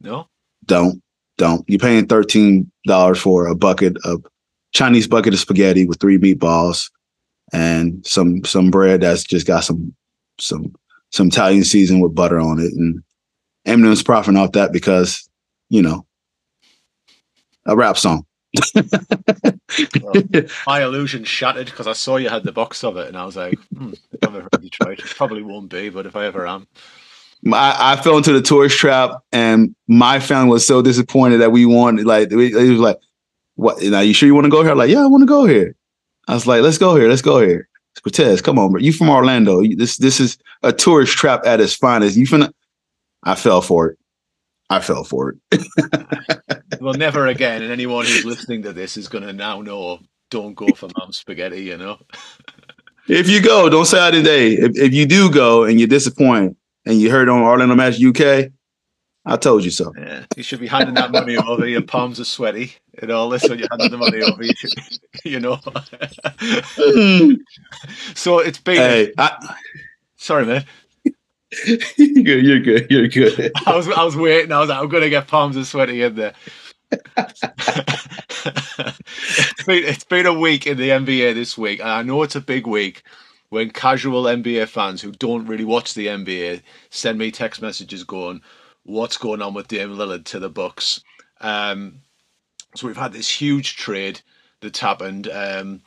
No,
don't don't you're paying $13 for a bucket of Chinese bucket of spaghetti with three meatballs and some some bread that's just got some some some Italian season with butter on it. And Eminem's profiting off that because, you know, a rap song.
Well, [LAUGHS] my illusion shattered because I saw you had the box of it, and I was like, hmm, I've never really tried. Probably won't be, but if I ever am,
I, I fell into the tourist trap, and my family was so disappointed that we wanted. Like it was like, "What? Now you sure you want to go here?" Like, yeah, I want to go here. I was like, "Let's go here. Let's go here." Cortez, come on, bro. You from Orlando? This this is a tourist trap at its finest. You finna? I fell for it. I fell for it. [LAUGHS]
well, never again. And anyone who's listening to this is going to now know don't go for mom spaghetti. You know, [LAUGHS]
If you go, don't say I today. If, if you do go and you're disappointed and you heard on Orlando Magic UK, I told you so.
yeah, you should be handing that money over. Your palms are sweaty and all this when you're handing the money over. You, should, [LAUGHS] you know. so it's been.
hey, I,
Sorry, man. [LAUGHS]
you're good. You're good. You're good. [LAUGHS]
I was I was waiting. I was like, I'm gonna get palms are sweaty in there. [LAUGHS] it's, been, it's been a week in the NBA this week, and I know it's a big week when casual NBA fans who don't really watch the NBA send me text messages going, "What's going on with Dame Lillard to the Bucks?" Um, so we've had this huge trade that's happened. Um,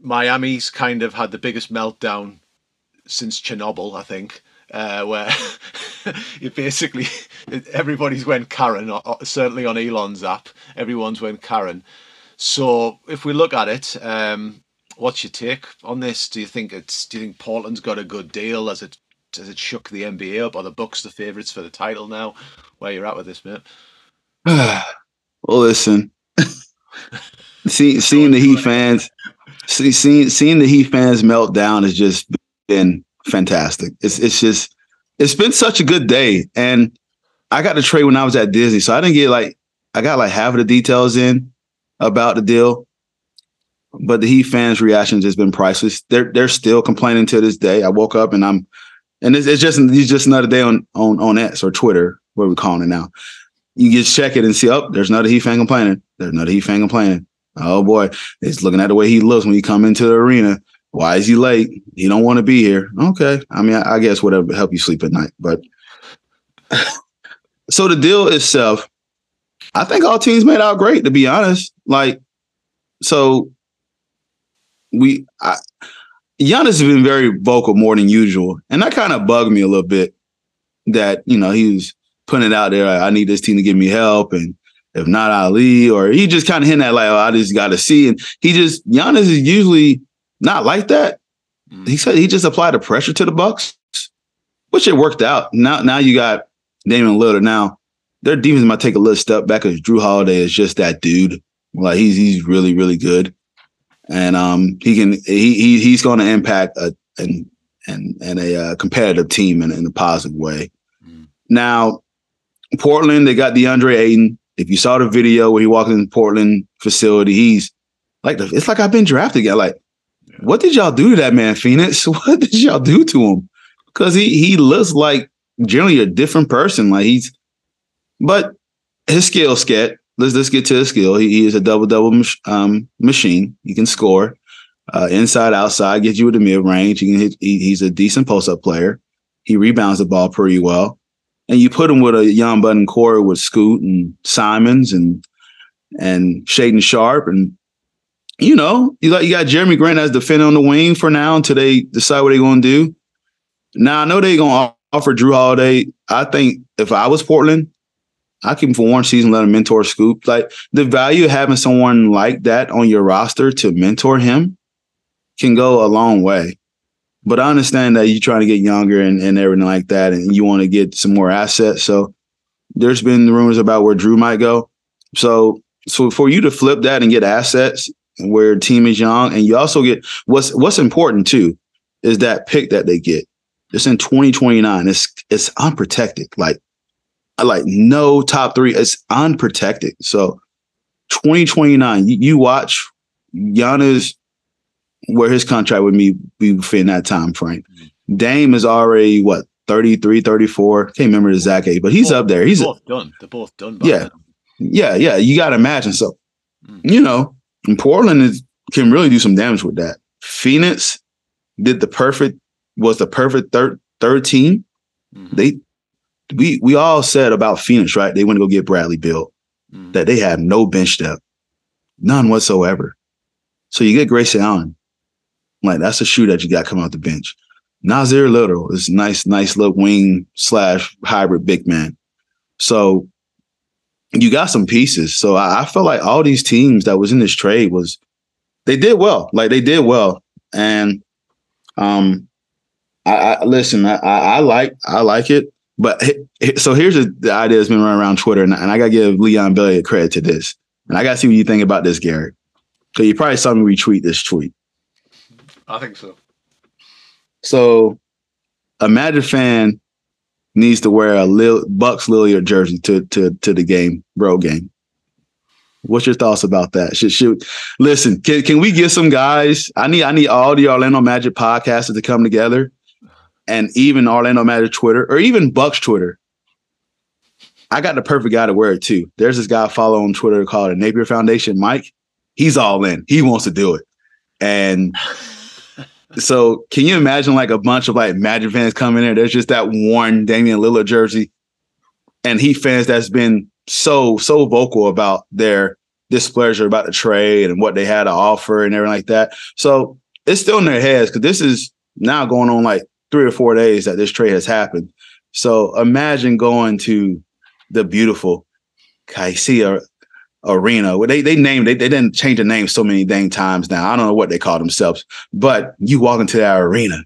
Miami's kind of had the biggest meltdown since Chernobyl, I think, uh, where [LAUGHS] you basically everybody's went Karen. Certainly on Elon's app, everyone's went Karen. So if we look at it, um, what's your take on this? Do you think it's? Do you think Portland's got a good deal? As it does it shook the NBA up? Are the Bucks the favourites for the title now? Where you're at with this, mate? [SIGHS]
well, listen. [LAUGHS] See, seeing the Heat fans, see, seeing seeing the Heat fans melt down has just been fantastic. It's it's just it's been such a good day, and I got the trade when I was at Disney, so I didn't get like I got like half of the details in about the deal, but the Heat fans' reactions has been priceless. They're they're still complaining to this day. I woke up and I'm, and it's, it's just it's just another day on on on X or Twitter, what we're calling it now you just check it and see, oh, there's another Heat fan complaining. There's another Heat fan complaining. Oh boy, it's looking at the way he looks when he come into the arena. Why is he late? He don't want to be here. Okay, I mean, I, I guess whatever help you sleep at night. But [LAUGHS] so the deal itself, I think all teams made out great. To be honest, like so, we I, Giannis has been very vocal more than usual, and that kind of bugged me a little bit. That you know he was putting it out there. I need this team to give me help, and if not Ali, or he just kind of hinting at like, oh, I just got to see. And he just Giannis is usually not like that. He said he just applied the pressure to the Bucks, which it worked out. Now, now you got Damian Lillard. Now their defense might take a little step back because Jrue Holiday is just that dude. Like he's he's really really good, and um he can he, he he's going to impact a and and and a uh, competitive team in, in a positive way.
Mm.
Now Portland, they got DeAndre Ayton. If you saw the video where he walked in Portland facility, he's like, the, it's like I've been drafted. again. Like, what did y'all do to that man, Phoenix? [LAUGHS] What did y'all do to him? Because he he looks like generally a different person. Like he's, but his skill set. Let's let's get to his skill. He, he is a double double um, machine. He can score uh, inside, outside, get you with the mid range. He can hit. He, he's a decent post up player. He rebounds the ball pretty well and you put him with a young button core with Scoot and Simons and and Shaedon Sharpe and you know you got you got Jerami Grant as defender on the wing for now until they decide what they're going to do. Now I know they're going to offer Jrue Holiday. I think if I was Portland, I keep him for one season, let him mentor Scoot. Like the value of having someone like that on your roster to mentor him can go a long way. But I understand that you're trying to get younger and, and everything like that, and you want to get some more assets. So there's been rumors about where Jrue might go. So so for you to flip that and get assets where team is young, and you also get what's what's important too is that pick that they get. It's in 2029. It's it's unprotected. Like like no top three. It's unprotected. So 2029, you, you watch Giannis where his contract would be be within that time frame. Dame is already what 33, 34. Can't remember the exact age, but he's
Both-
up there. He's
both done. They're both done. by
Yeah. yeah, yeah. You got to imagine. So,
Mm.
you know, And Portland is, can really do some damage with that. Phoenix did the perfect was the perfect third third team.
Mhm.
They we we all said about Phoenix, right? They went to go get Bradley Beal,
Mhm.
that they have no bench depth, none whatsoever. So you get Grayson Allen, like that's a shoe that you got coming off the bench. Nassir Little is nice, nice little wing slash hybrid big man. So you got some pieces. So I, I feel like all these teams that was in this trade was they did well. Like they did well. And um I, I listen, I, I like I like it. But so here's the, the idea that's been running around Twitter, and, and I gotta give Leon Bellier credit to this. And I gotta see what you think about this, Garrett. Because you probably saw me retweet this tweet.
I think so.
So a Magic fan needs to wear a Lil, Bucks Lillard jersey to to to the game, bro game. What's your thoughts about that? Should should listen, can, can we get some guys? I need I need all the Orlando Magic podcasters to come together and even Orlando Magic Twitter or even Bucks Twitter. I got the perfect guy to wear it too. There's this guy I follow on Twitter called the Napier Foundation, Mike. He's all in. He wants to do it. And so can you imagine like a bunch of like Magic fans coming in? There's just that worn Damian Lillard jersey, and Heat fans that's been so so vocal about their displeasure about the trade and what they had to offer and everything like that. So it's still in their heads because this is now going on like three or four days that this trade has happened. So imagine going to the beautiful Kaseya Arena. They they named they, they didn't change the name so many dang times now. I don't know what they call themselves, but you walk into that arena,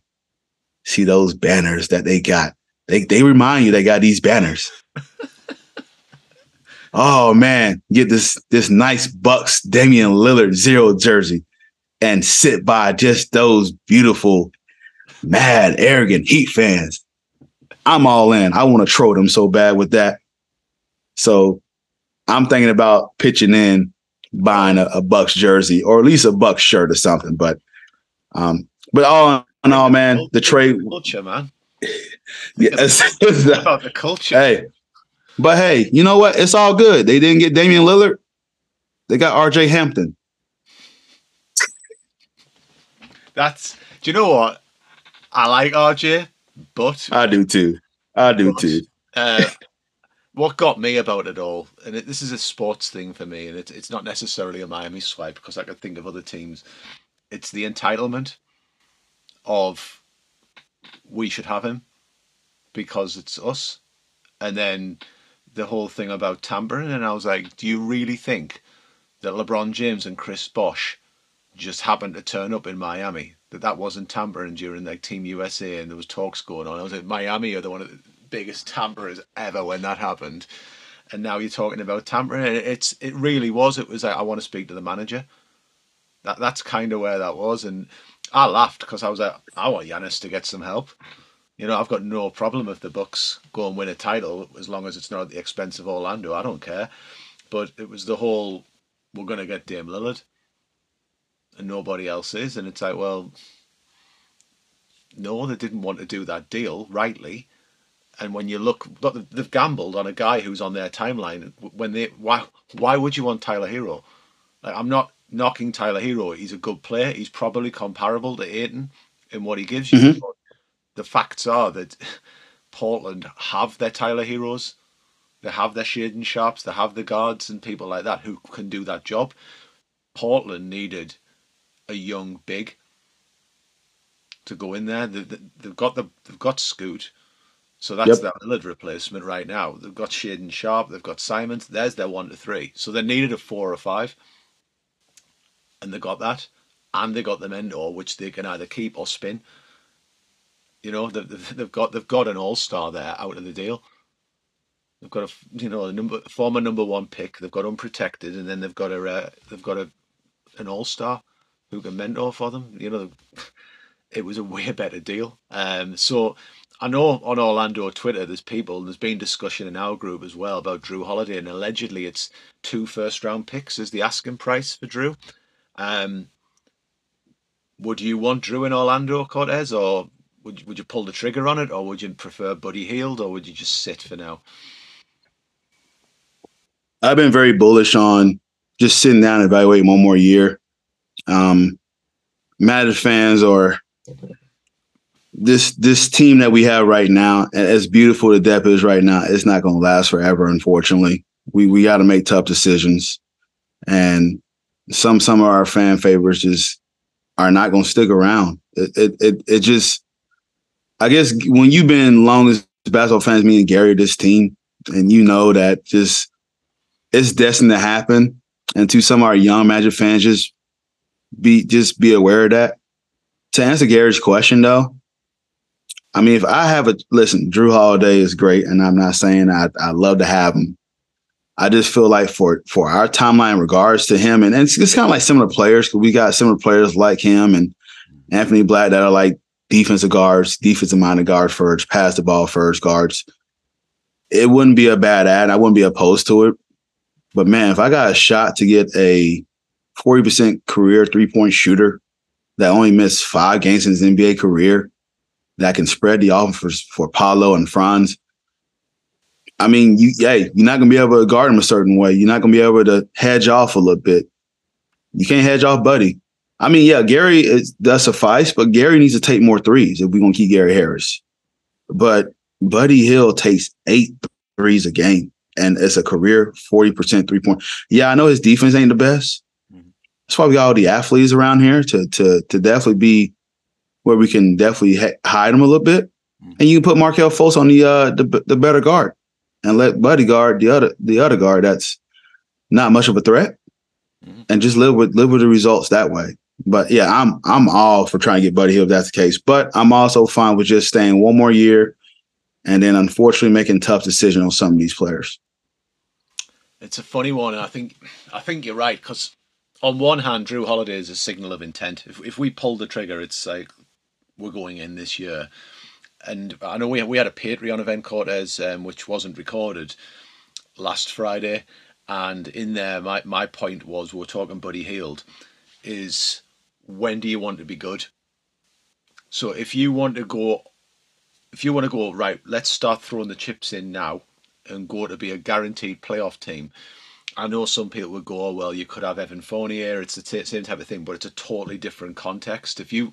see those banners that they got. They they remind you they got these banners. [LAUGHS] oh man, get this this nice Bucks Damian Lillard zero jersey and sit by just those beautiful, mad, arrogant Heat fans. I'm all in. I want to troll them so bad with that. So I'm thinking about pitching in, buying a, a Bucks jersey or at least a Bucks shirt or something. But um, but all in all, man, the trade.
culture, man. [LAUGHS] yes, about the culture.
hey, but hey, you know what? It's all good. They didn't get Damian Lillard. They got R.J. Hampton.
That's. Do you know what? I like RJ, but
I do too. I do too.
uh, what got me about it all, and it, this is a sports thing for me, and it, it's not necessarily a Miami swipe because I could think of other teams. It's the entitlement of we should have him because it's us, and then the whole thing about tampering. And I was like, do you really think that LeBron James and Chris Bosh just happened to turn up in Miami? That that wasn't tampering during like Team USA and there was talks going on. I was like, Miami are the one biggest tamperers ever when that happened. And now you're talking about tampering. It's it really was. It was like I want to speak to the manager. That that's kind of where that was. And I laughed because I was like, I want Giannis to get some help. You know, I've got no problem if the Bucks go and win a title as long as it's not at the expense of Orlando. I don't care. But it was the whole we're going to get Dame Lillard and nobody else is. And it's like, well, no, they didn't want to do that deal rightly. And when you look, they've gambled on a guy who's on their timeline. When they, why, why would you want Tyler Herro? Like, I'm not knocking Tyler Herro. He's a good player. He's probably comparable to Ayton in what he gives you.
Mhm.
But the facts are that [LAUGHS] Portland have their Tyler Herros. They have their Shaedon Sharpes. They have the guards and people like that who can do that job. Portland needed a young big to go in there. They, they've got the they've got Scoot, so that's
Yep.
their Lillard replacement right now. They've got Shaedon Sharpe. They've got Simons. There's their one to three. So they needed a four or five, and they got that, and they got the mentor, which they can either keep or spin. You know, they've, they've got they've got an all star there out of the deal. They've got a you know a number former number one pick. They've got unprotected, and then they've got a uh, they've got a an all star who can mentor for them. You know, [LAUGHS] it was a way better deal. Um, so I know on Orlando Twitter, there's people, there's been discussion in our group as well about Jrue Holiday, and allegedly it's two first round picks as the asking price for Jrue. Um, would you want Jrue in Orlando, Cortez, or would you, would you pull the trigger on it, or would you prefer Buddy Hield, or would you just sit for now?
I've been very bullish on just sitting down and evaluating one more year. Um, Magic fans are this this team that we have right now, as beautiful the depth is right now, it's not going to last forever. Unfortunately, we we got to make tough decisions, and some some of our fan favorites just are not going to stick around. It, it it it just, I guess, when you've been long as basketball fans, me and Gary, this team, and you know that just it's destined to happen. And to some of our young Magic fans, just be just be aware of that. To answer Gary's question though, I mean, if I have a listen, Jrue Holiday is great, and I'm not saying I I love to have him. I just feel like for for our timeline in regards to him, and, and it's, it's kind of like similar players we got similar players like him and Anthony Black that are like defensive guards, defensive minded guards first, pass the ball first guards. It wouldn't be a bad ad. I wouldn't be opposed to it. But man, if I got a shot to get a 40% career three point shooter that only missed five games in his NBA career that can spread the offense for, for Paolo and Franz. I mean, you, hey, you're not gonna be able to guard him a certain way. You're not gonna be able to hedge off a little bit. You can't hedge off Buddy. I mean, yeah, Gary is, does suffice, but Gary needs to take more threes if we're gonna keep Gary Harris. But Buddy Hield takes eight threes a game, and it's a career 40% three point. Yeah, I know his defense ain't the best, mm-hmm. that's why we got all the athletes around here to to to definitely be where we can definitely ha- hide them a little bit, mm-hmm. and you can put Markelle Fultz on the uh the, the better guard and let Buddy guard the other the other guard that's not much of a threat, mm-hmm. and just live with live with the results that way. But yeah, I'm I'm all for trying to get Buddy Hield if that's the case. But I'm also fine with just staying one more year, and then unfortunately making tough decisions on some of these players.
It's a funny one. I think I think you're right because on one hand, Jrue Holiday is a signal of intent. If if we pull the trigger, it's like we're going in this year. And I know we we had a Patreon event, Cortez, um, which wasn't recorded last Friday, and in there, my my point was we are talking Buddy Hield, is when do you want to be good? So if you want to go, if you want to go right, let's start throwing the chips in now, and go to be a guaranteed playoff team I know some people would go, oh, well, you could have Evan Fournier. It's the t- same type of thing, but it's a totally different context. If you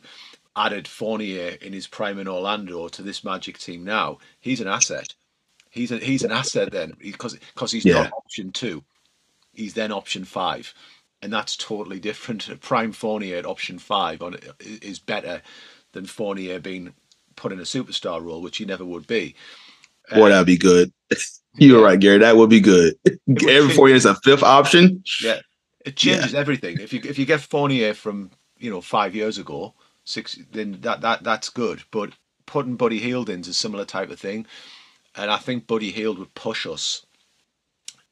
added Fournier in his prime in Orlando to this Magic team now, he's an asset. He's a, he's an asset then because because he's yeah. not option two. He's then option five, and that's totally different. [LAUGHS] Prime Fournier at option five on is better than Fournier being put in a superstar role, which he never would be.
Boy, um, that'd be good. [LAUGHS] You're yeah. right, Gary. That would be good. Every four years, a fifth option.
Yeah, it changes yeah. everything. If you if you get Fournier from you know five years ago, six, then that that that's good. But putting Buddy Hield into a similar type of thing, and I think Buddy Hield would push us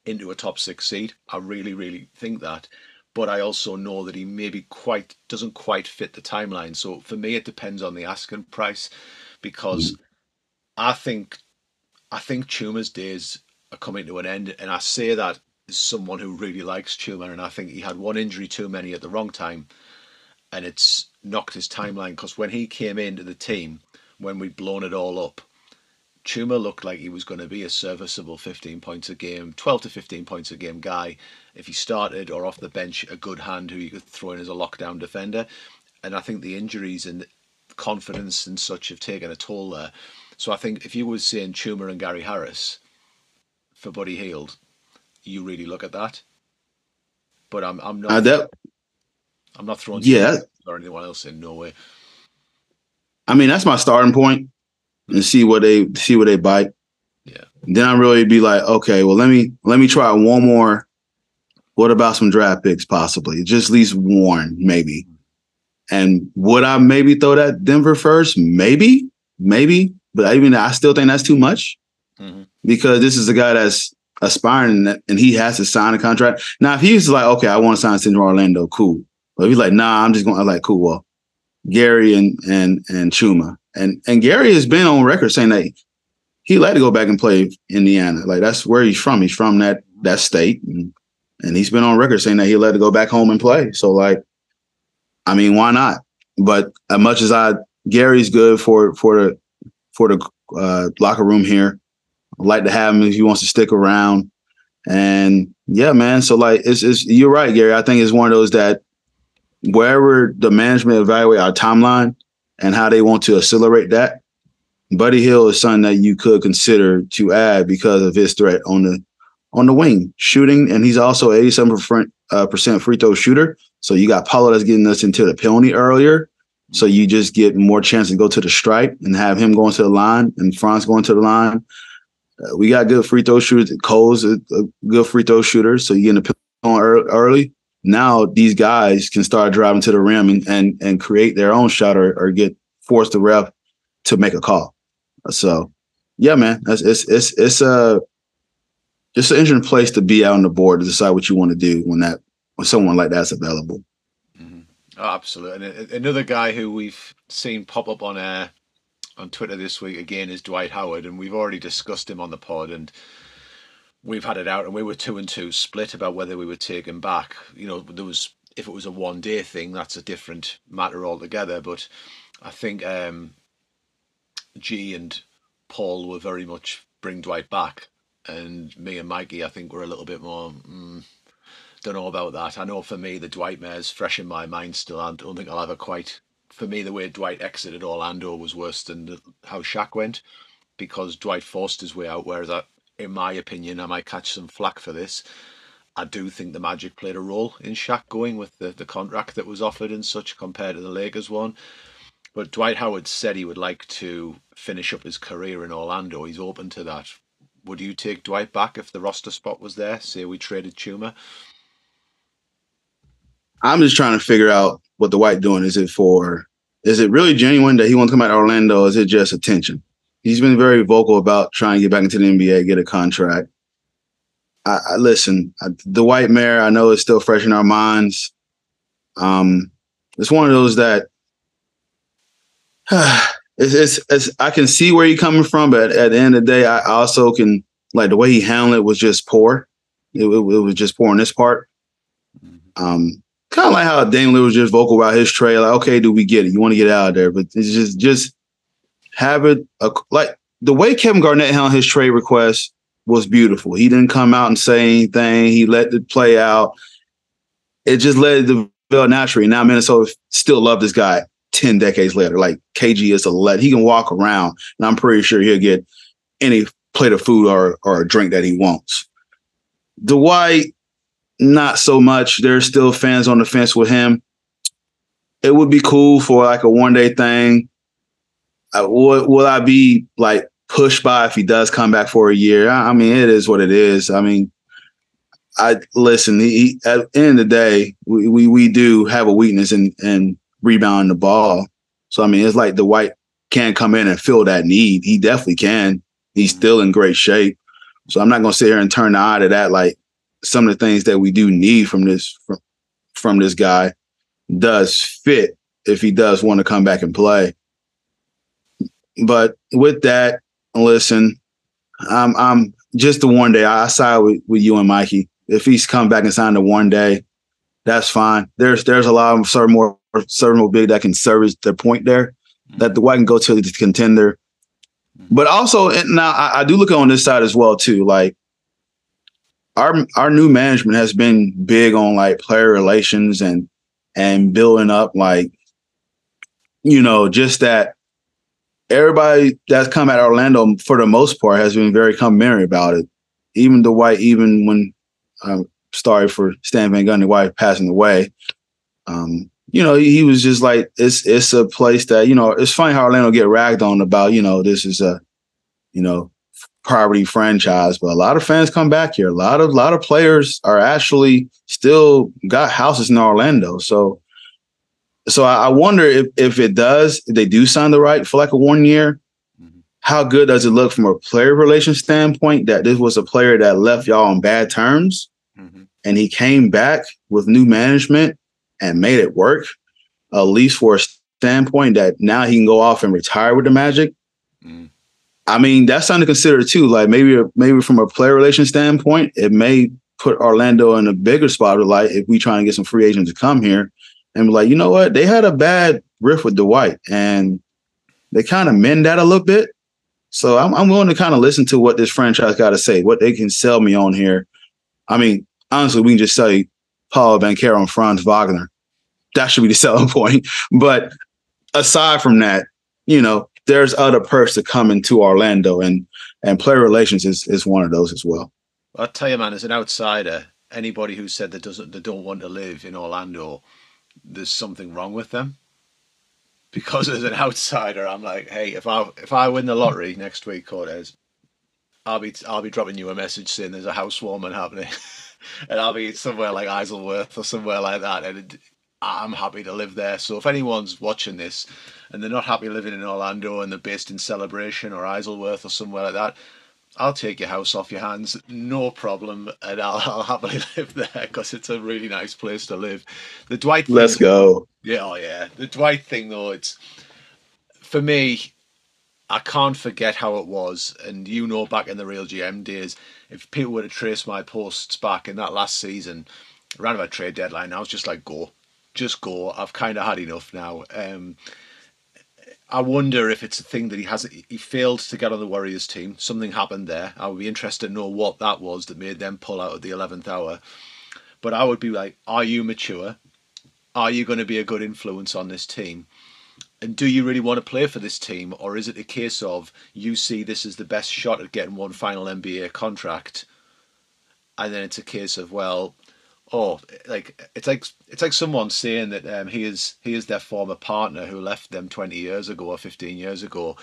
into a top six seed. I really, really think that. But I also know that he maybe quite doesn't quite fit the timeline. So for me, it depends on the asking price, because mm. I think I think Chuma's days are coming to an end, and I say that as someone who really likes Chuma, and I think he had one injury too many at the wrong time, and it's knocked his timeline. Because when he came into the team, when we'd blown it all up, Chuma looked like he was going to be a serviceable 15 points a game, 12 to 15 points a game guy. If he started or off the bench, a good hand who you could throw in as a lockdown defender. And I think the injuries and confidence and such have taken a toll there. So I think if you were seeing Chuma and Gary Harris for Buddy Hield, you really look at that. But I'm I'm not uh, that, I'm not throwing
yeah
or anyone else in. No way.
I mean that's my starting point and see what they see what they bite.
Yeah.
Then I really be like, okay, well let me let me try one more. What about some draft picks possibly? Just at least one, maybe. And would I maybe throw that Denver first? Maybe, maybe. But I even I still think that's too much mm-hmm. because this is a guy that's aspiring and he has to sign a contract. Now, if he's like, okay, I want to sign Central Orlando, cool. He's like, nah, I'm just going. I'm like, cool. Well, Gary and and and Chuma and and Gary has been on record saying that he like to go back and play Indiana. Like that's where he's from. He's from that that state, and, and he's been on record saying that he like to go back home and play. So like, I mean, why not? But as much as I Gary's good for for the for the uh, locker room here. I'd like to have him if he wants to stick around. And yeah, man. So like it's it's you're right, Gary. I think it's one of those that wherever the management evaluate our timeline and how they want to accelerate that, Buddy Hield is something that you could consider to add because of his threat on the on the wing shooting, and he's also 87 percent uh, percent free throw shooter. So you got Paolo that's getting us into the penalty earlier. So you just get more chance to go to the stripe and have him going to the line and Franz going to the line. Uh, we got good free throw shooters. Cole's a, a good free throw shooter. So you get in the penalty early. Now these guys can start driving to the rim and and, and create their own shot or, or get force the ref to make a call. So yeah, man, it's it's it's, it's a just an interesting place to be out on the board to decide what you want to do when that when someone like that's available.
Mm-hmm. Oh, absolutely. And another guy who we've seen pop up on air on Twitter this week again is Dwight Howard, and we've already discussed him on the pod and we've had it out and we were two and two split about whether we would take him back. You know, there was if it was a one day thing, that's a different matter altogether. But I think um, G and Paul were very much bring Dwight back and me and Mikey, I think we're a little bit more. Mm, don't know about that. I know for me, the Dwightmare's fresh in my mind still. I don't think I'll ever quite. For me, the way Dwight exited Orlando was worse than the, how Shaq went, because Dwight forced his way out. Whereas, I, in my opinion, I might catch some flack for this. I do think the Magic played a role in Shaq going with the, the contract that was offered and such compared to the Lakers one. But Dwight Howard said he would like to finish up his career in Orlando. He's open to that would you take Dwight back if the roster spot was there? Say we traded Chuma.
I'm just trying to figure out what Dwight doing. Is it for? Is it really genuine that he wants to come out to Orlando? is it just attention? He's been very vocal about trying to get back into the NBA, get a contract. I, I listen. I, the Dwightmare, I know, is still fresh in our minds. Um, it's one of those that [SIGHS] it's, it's, it's I can see where you're coming from, but at the end of the day, I also can like the way he handled it was just poor. It, it, it was just poor on this part. Um, kind of like how Damian was just vocal about his trade. Like, okay, do we get it? You want to get out of there, but it's just just have it a, like the way Kevin Garnett handled his trade request was beautiful. He didn't come out and say anything. He let it play out. It just let it develop naturally. Now Minnesota still love this guy 10 decades later. Like KG is a let he can walk around and I'm pretty sure he'll get any plate of food or or a drink that he wants. Dwight, not so much. There's still fans on the fence with him. It would be cool for like a one day thing. Uh, will, will I be like pushed by if he does come back for a year? I, I mean, it is what it is. I mean, I listen. He, at the end of the day, we, we we do have a weakness in in rebound the ball. So I mean, it's like the Dwight can come in and fill that need. He definitely can. He's still in great shape. So I'm not gonna sit here and turn the eye to that. Like some of the things that we do need from this from, from this guy does fit if he does want to come back and play. But with that, listen, I'm I'm just the one day. I side with, with you and Mikey. If he's come back and signed the one day, that's fine. There's there's a lot of certain more certain more big that can service their point there. That Dwight can go to the contender. But also now I, I do look on this side as well too. Like our our new management has been big on like player relations and and building up like you know just that everybody that's come at Orlando for the most part has been very complimentary about it. Even Dwight, even when um, sorry for Stan Van Gundy wife passing away. Um, you know, he, was just like, it's it's a place that, you know, it's funny how Orlando get ragged on about, you know, this is a, you know, poverty franchise, but a lot of fans come back here. A lot of a lot of players are actually still got houses in Orlando. So so I, I wonder if if it does, if they do sign the right for like a one year, mm-hmm. how good does it look from a player relation standpoint that this was a player that left y'all on bad terms? Mm-hmm. And he came back with new management and made it work, at least for a standpoint that now he can go off and retire with the Magic. Mm. I mean, that's something to consider too. Like maybe, maybe from a player relation standpoint, it may put Orlando in a bigger spotlight if we try and get some free agents to come here and be like, you know what, they had a bad riff with Dwight and they kind of mend that a little bit. So I'm, I'm willing to kind of listen to what this franchise got to say, what they can sell me on here I mean, honestly, we can just say Paolo Banchero and Franz Wagner. That should be the [LAUGHS] selling point. But aside from that, you know, there's other perks to come into Orlando, and and player relations is is one of those as well.
I'll tell you, man, as an outsider, anybody who said that doesn't they don't want to live in Orlando, there's something wrong with them. Because as an [LAUGHS] outsider, I'm like, hey, if I if I win the lottery next week, Cortez, I'll be I'll be dropping you a message saying there's a housewarming happening, [LAUGHS] and I'll be somewhere like Isleworth or somewhere like that, and it, I'm happy to live there. So if anyone's watching this and they're not happy living in Orlando and they're based in Celebration or Isleworth or somewhere like that, I'll take your house off your hands, no problem, and I'll, [LAUGHS] I'll happily live there because it's a really nice place to live. The Dwight, thing,
let's go.
Yeah, oh yeah. The Dwight thing though, it's for me. I can't forget how it was, and you know, back in the RealGM days, if people were to trace my posts back in that last season, around about trade deadline, I was just like, go, just go. I've kind of had enough now. Um, I wonder if it's a thing that he has. He failed to get on the Warriors team. Something happened there. I would be interested to know what that was that made them pull out at the eleventh hour. But I would be like, are you mature? Are you going to be a good influence on this team? And do you really want to play for this team, or is it a case of you see this as the best shot at getting one final NBA contract, and then it's a case of well, oh, like it's like it's like someone saying that um, he is he is their former partner who left them twenty years ago or fifteen years ago,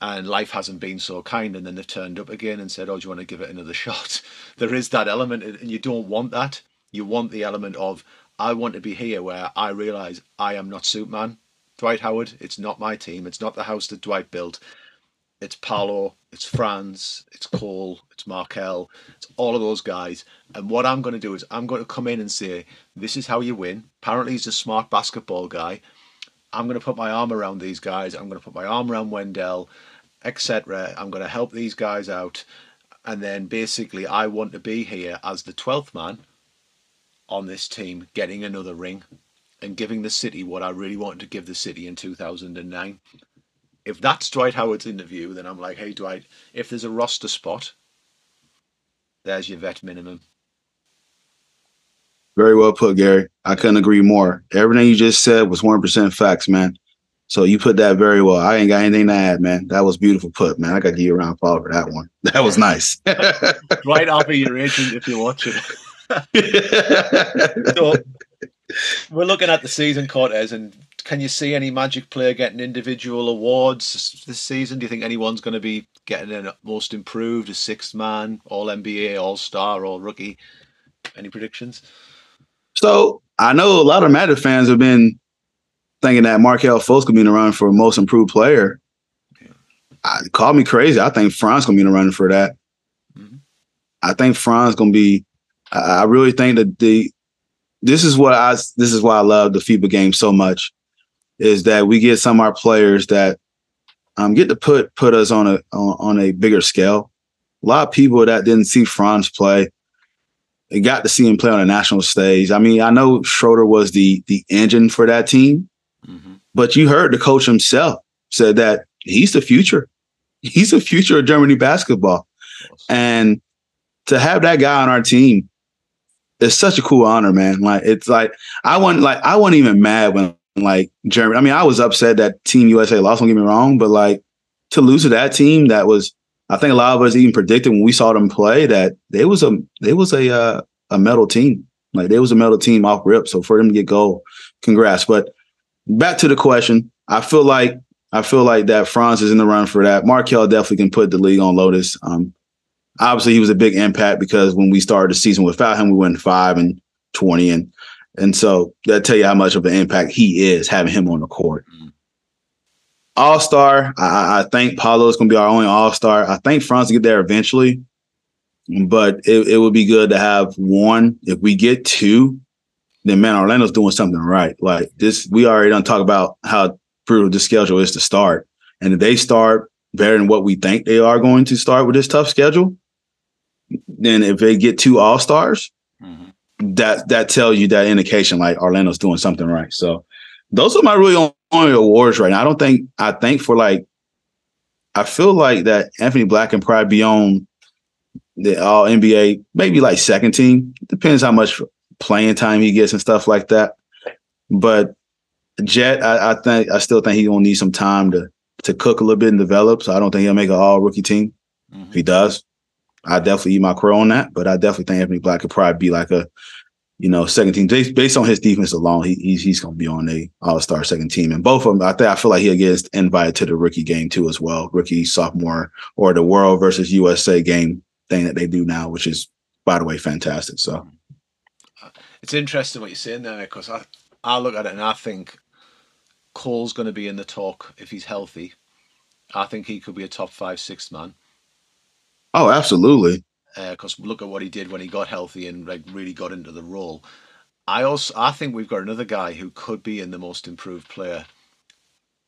and life hasn't been so kind, and then they've turned up again and said, "Oh, do you want to give it another [LAUGHS] shot?" There is that element, and you don't want that. You want the element of I want to be here where I realise I am not Superman. Dwight Howard, it's not my team. It's not the house that Dwight built it's Paolo, it's Franz, it's Cole, it's Markelle, it's all of those guys. And what I'm going to do is I'm going to come in and say, this is how you win. Apparently, he's a smart basketball guy. I'm going to put my arm around these guys. I'm going to put my arm around Wendell, etc. I'm going to help these guys out. And then basically, I want to be here as the 12th man on this team, getting another ring and giving the city what I really wanted to give the city in 2009 if that's Dwight Howard's interview, then I'm like, hey Dwight, if there's a roster spot, there's your vet minimum.
Very well put, Gary. I couldn't agree more. Everything you just said was 100% facts, man. So you put that very well. I ain't got anything to add, man. That was beautiful put, man. I got to give you a round of applause for that one. [LAUGHS] That was nice. [LAUGHS]
Dwight, I'll be your agent if you're watching. [LAUGHS] so we're looking at the season, Cortez, and can you see any Magic player getting individual awards this season? Do you think anyone's going to be getting a most improved, a sixth man, all NBA, all star, all rookie? Any predictions?
So I know a lot of Magic fans have been thinking that Markelle Fultz could be in the run for most improved player. Yeah. I, call me crazy. I think Franz gonna be in the running for that. Mm-hmm. I think Franz gonna be. I, I really think that the this is what I this is why I love the FIBA game so much is that we get some of our players that um, get to put put us on a on, on, a bigger scale. A lot of people that didn't see Franz play, they got to see him play on a national stage. I mean, I know Schroeder was the the engine for that team, mm-hmm. but you heard the coach himself said that he's the future. [LAUGHS] He's the future of Germany basketball, and to have that guy on our team is such a cool honor, man. Like it's like I wasn't like I wasn't even mad when like Germany. I mean, I was upset that Team USA lost. Don't get me wrong, but like to lose to that team, that was I think a lot of us even predicted when we saw them play that they was a they was a uh, a metal team. Like they was a metal team off rip. So for them to get gold, congrats. But back to the question, I feel like I feel like that Franz is in the run for that. Markelle definitely can put the league on Lotus. Um, obviously he was a big impact because when we started the season without him, we went five and twenty, and and so that tell you how much of an impact he is having him on the court. Mm-hmm. All star, I, I, think Paolo is going to be our only all star. I think Franz will get there eventually, but it, it would be good to have one. If we get two, then man, Orlando's doing something right. Like this, we already don't talk about how brutal the schedule is to start, and if they start better than what we think they are going to start with this tough schedule, then if they get two all stars, mm-hmm that that tells you that indication like Orlando's doing something right. So those are my really only awards right now. I don't think I think for like I feel like that Anthony Black can probably be on the All NBA, maybe like second team. Depends how much playing time he gets and stuff like that. But Jett, I, I think I still think he's gonna need some time to to cook a little bit and develop. So I don't think he'll make an all rookie team. Mm-hmm. If he does, I definitely eat my crow on that. But I definitely think Anthony Black could probably be like a, you know, second team based, based on his defense alone. He, he's he's gonna be on a All Star second team, and both of them. I think I feel like he gets invited to the rookie game too as well, rookie sophomore or the World versus USA game thing that they do now, which is by the way fantastic. So
it's interesting what you're saying there because I I look at it and I think Cole's going to be in the talk if he's healthy. I think he could be a top five, sixth man.
Oh, absolutely.
Because uh, look at what he did when he got healthy and like really got into the role. I also I think we've got another guy who could be in the most improved player,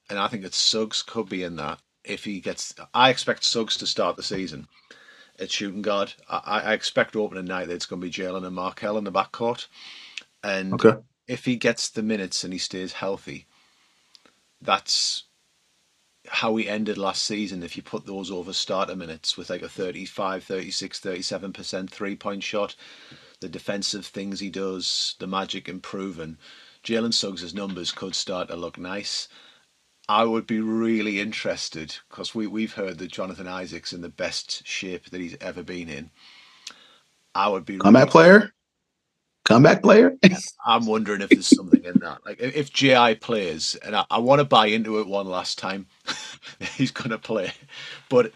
and I think that Suggs could be in that if he gets. I expect Suggs to start the season at shooting guard. I, I expect opening night that it's going to be Jalen and Markelle in the backcourt, and okay. if he gets the minutes and he stays healthy, that's how we ended last season if you put those over starter minutes with like a 35 36 37% three point shot the defensive things he does the magic improving jalen suggs' numbers could start to look nice. I would be really interested because we, we've heard that jonathan isaac's in the best shape that he's ever been in. I would be
really, player comeback player. [LAUGHS]
I'm wondering if there's something in that. Like if GI plays, and I, I want to buy into it one last time, [LAUGHS] he's going to play. But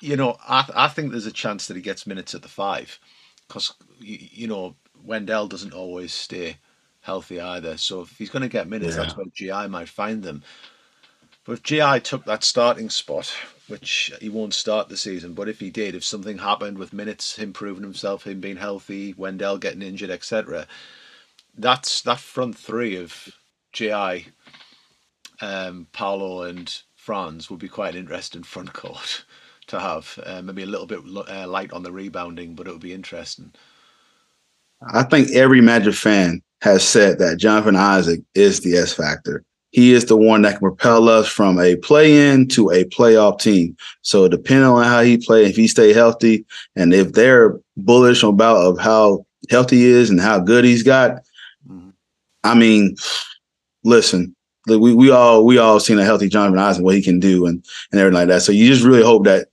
you know, I I think there's a chance that he gets minutes at the five, because you, you, know Wendell doesn't always stay healthy either. So if he's going to get minutes, yeah. that's where GI might find them. But if GI took that starting spot, which he won't start the season, but if he did, if something happened with minutes, him proving himself, him being healthy, Wendell getting injured, etc., that's that front three of GI, um, Paolo, and Franz would be quite an interesting front court [LAUGHS] to have. Uh, maybe a little bit uh, light on the rebounding, but it would be interesting.
I think every Magic fan has said that Jonathan Isaac is the S factor he is the one that can propel us from a play-in to a playoff team. So depending on how he play, if he stay healthy, and if they're bullish about of how healthy he is and how good he's got, mm-hmm. I mean, listen, we we all we all seen a healthy Jonathan Isaac and what he can do and and everything like that. So you just really hope that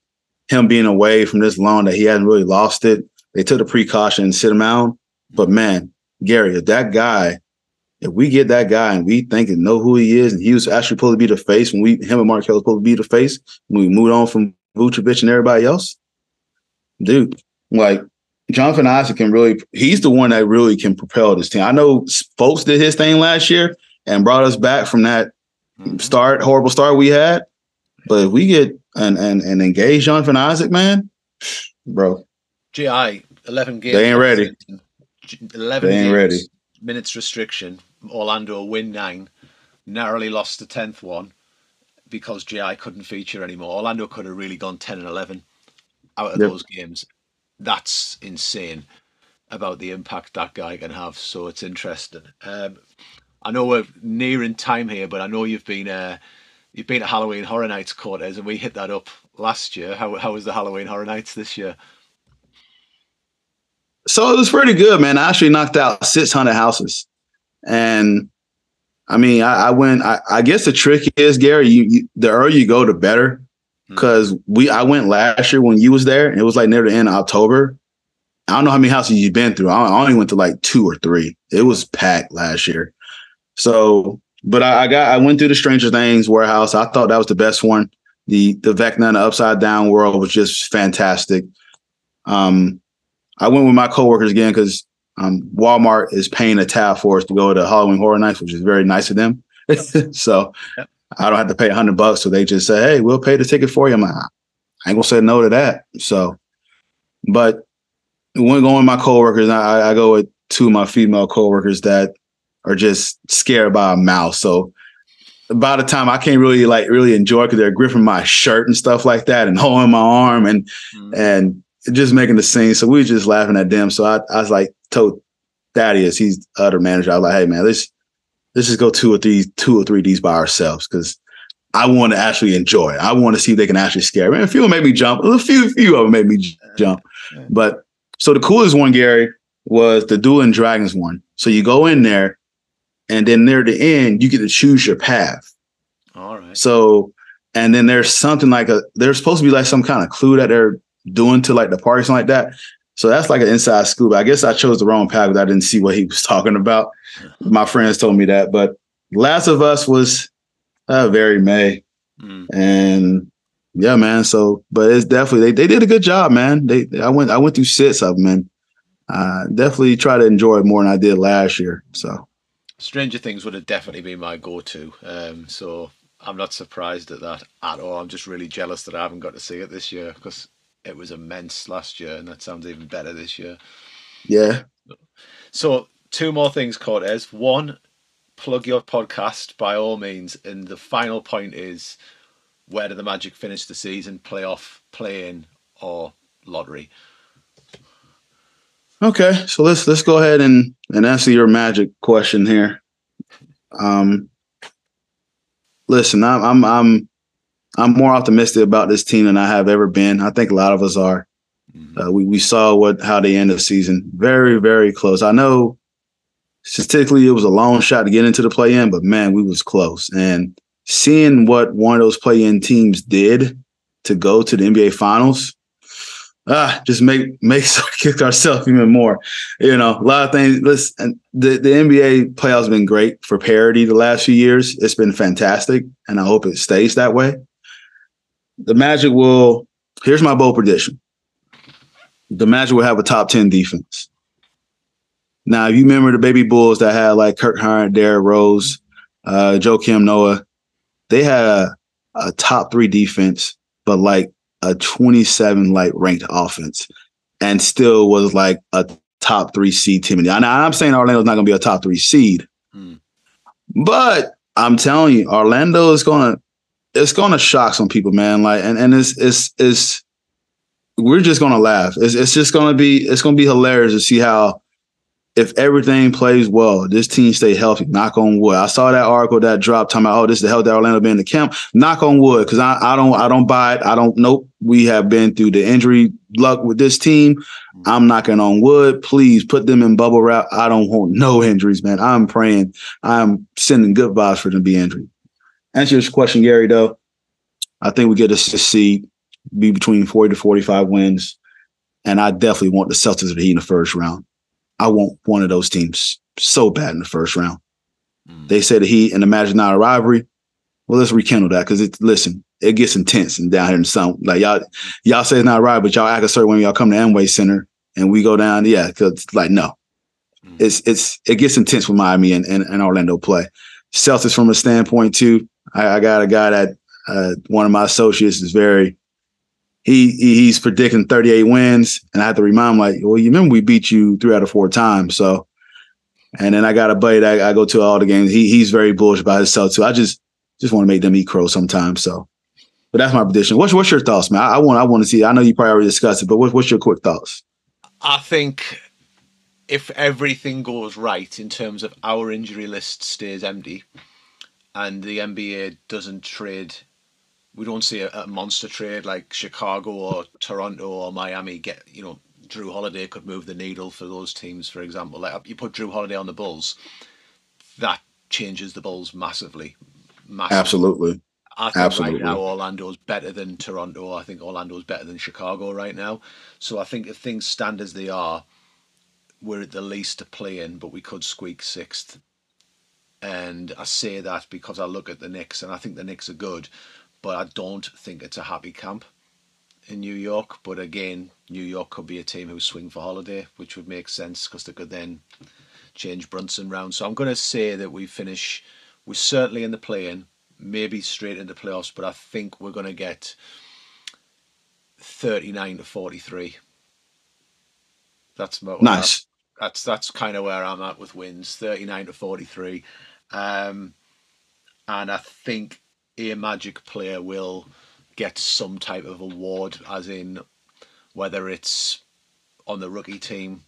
him being away from this long that he hasn't really lost it. They took the precaution and sit him out. But man, Gary, if that guy if we get that guy and we think and know who he is, and he was actually supposed to be the face when we him and Markelle was supposed to be the face when we moved on from Vucevic and everybody else, dude, like Jonathan Isaac can really he's the one that really can propel this team. I know Fultz did his thing last year and brought us back from that mm-hmm. start, horrible start we had. But if we get and and and engage Jonathan Isaac, man, bro.
GI, eleven games.
They ain't ready.
Eleven. They ain't games. ready minutes restriction. Orlando win nine, narrowly lost the tenth one because GI couldn't feature anymore. Orlando could have really gone ten and eleven out of yep. those games. That's insane about the impact that guy can have. So it's interesting. Um, I know we're nearing time here, but I know you've been uh, you've been at Halloween Horror Nights, Cortez, and we hit that up last year. How how was the Halloween Horror Nights this year?
So it was pretty good, man. I actually knocked out 600 houses. And I mean, I, I went, I, I, guess the trick is, Gary, you, you, the earlier you go, the better. Hmm. Cause we, I went last year when you was there and it was like near the end of October. I don't know how many houses you've been through. I, I only went to like two or three. It was packed last year. So, but I, I got, I went through the Stranger Things warehouse. I thought that was the best one. The, the Vecna, the Upside Down World was just fantastic. Um, I went with my coworkers again because um, Walmart is paying a tab for us to go to Halloween Horror Nights, which is very nice of them. [LAUGHS] so yep. I don't have to pay a hundred bucks. So they just say, "Hey, we'll pay the ticket for you." I'm like, I ain't gonna say no to that. So, but when going with my coworkers, I, I go with two of my female coworkers that are just scared by a mouse. So by the time I can't really like really enjoy because they're gripping my shirt and stuff like that and [LAUGHS] holding my arm and mm-hmm. and just making the scene. So we were just laughing at them. So I, I was like, told Thaddeus, he's the other manager. I was like, hey man, let's let's just go two or three, two or three D's by ourselves because I want to actually enjoy it. I want to see if they can actually scare me. A few made me jump. A few, few of them made me jump. But so the coolest one, Gary, was the Dueling Dragons one. So you go in there, and then near the end, you get to choose your path.
All right.
So, and then there's something like a there's supposed to be like some kind of clue that they're doing to like the party, something like that. So that's like an inside scoop. I guess I chose the wrong path because I didn't see what he was [LAUGHS] talking about. My friends told me that, but Last of Us was uh, very May,
Mm.
and yeah, man. So, but it's definitely they, they did a good job, man. They I went I went through six of them, and uh, definitely try to enjoy it more than I did last year. So
Stranger Things would have definitely been my go-to. Um, so I'm not surprised at that at all. I'm just really jealous that I haven't got to see it this year because it was immense last year, and that sounds even better this year.
yeah,
So two more things, Cortez. One, plug your podcast by all means, and the final point is where do the Magic finish the season? Playoff, play-in, or lottery?
Okay, so let's let's go ahead and and answer your magic question here. Um, listen, I'm I'm I'm I'm more optimistic about this team than I have ever been. I think a lot of us are. Uh, we we saw what how they end the season, very very close. I know statistically it was a long shot to get into the play in, but man, we was close. And seeing what one of those play in teams did to go to the NBA Finals, ah, just make makes [LAUGHS] us kick ourselves even more. You know, a lot of things. Listen, the the NBA playoffs have been great for parity the last few years. It's been fantastic, and I hope it stays that way. The Magic will. Here's my bold prediction: the Magic will have a top ten defense. Now, if you remember the baby Bulls that had like Kirk Hart, Derrick Rose, uh, Joakim Noah, they had a, a top three defense, but like a 27 like ranked offense and still was like a top three seed team. And I'm saying Orlando's not going to be a top three seed,
Hmm.
but I'm telling you, Orlando is going to it's going to shock some people, man. Like, and and it's it's it's we're just going to laugh. It's it's just going to be it's going to be hilarious to see how if everything plays well, this team stay healthy. Knock on wood. I saw that article that dropped talking about, oh, this is the health that Orlando been in the camp. Knock on wood, because I, I don't I don't buy it. I don't nope. We have been through the injury luck with this team. I'm knocking on wood. Please put them in bubble wrap. I don't want no injuries, man. I'm praying. I'm sending good vibes for them to be injured. Answer this question, Gary, though. I think we get a six seed, be between 40 to 45 wins. And I definitely want the Celtics to heat in the first round. I want one of those teams so bad in the first round.
Mm.
They say the Heat and the Magic not a rivalry. Well, let's rekindle that because it's listen, it gets intense and down here in the sun. Like y'all, y'all say it's not right, but y'all act a certain way when y'all come to Amway Center and we go down. Yeah, because like no,
Mm.
it's it's it gets intense with Miami and, and, and Orlando play. Celtics from a standpoint too. I, I got a guy that uh, one of my associates is very. He, he he's predicting 38 wins, and I have to remind him like, well, you remember we beat you three out of four times, so. And then I got a buddy that I go to all the games. He he's very bullish about himself too. I just just want to make them eat crow sometimes. So, but that's my prediction. What's what's your thoughts, man? I, I want I want to see. I know you probably already discussed it, but what, what's your quick thoughts?
I think if everything goes right in terms of our injury list stays empty and the NBA doesn't trade, we don't see a, a monster trade like Chicago or Toronto or Miami get, you know, Jrue Holiday could move the needle for those teams, for example. Like you put Jrue Holiday on the Bulls, that changes the Bulls massively. Massively.
Absolutely.
I think
Absolutely.
right now Orlando's better than Toronto. I think Orlando's better than Chicago right now. So I think if things stand as they are, we're at the least to play in, but we could squeak sixth. And I say that because I look at the Knicks and I think the Knicks are good, but I don't think it's a happy camp in New York. But again, New York could be a team who swing for holiday, which would make sense because they could then change Brunson round. So I'm going to say that we finish, we're certainly in the play-in, maybe straight into playoffs, but I think we're going to get 39 to 43. That's about
Nice.
that's that's kind of where I'm at with wins, 39 to 43. Um, and I think a Magic player will get some type of award, as in whether it's on the rookie team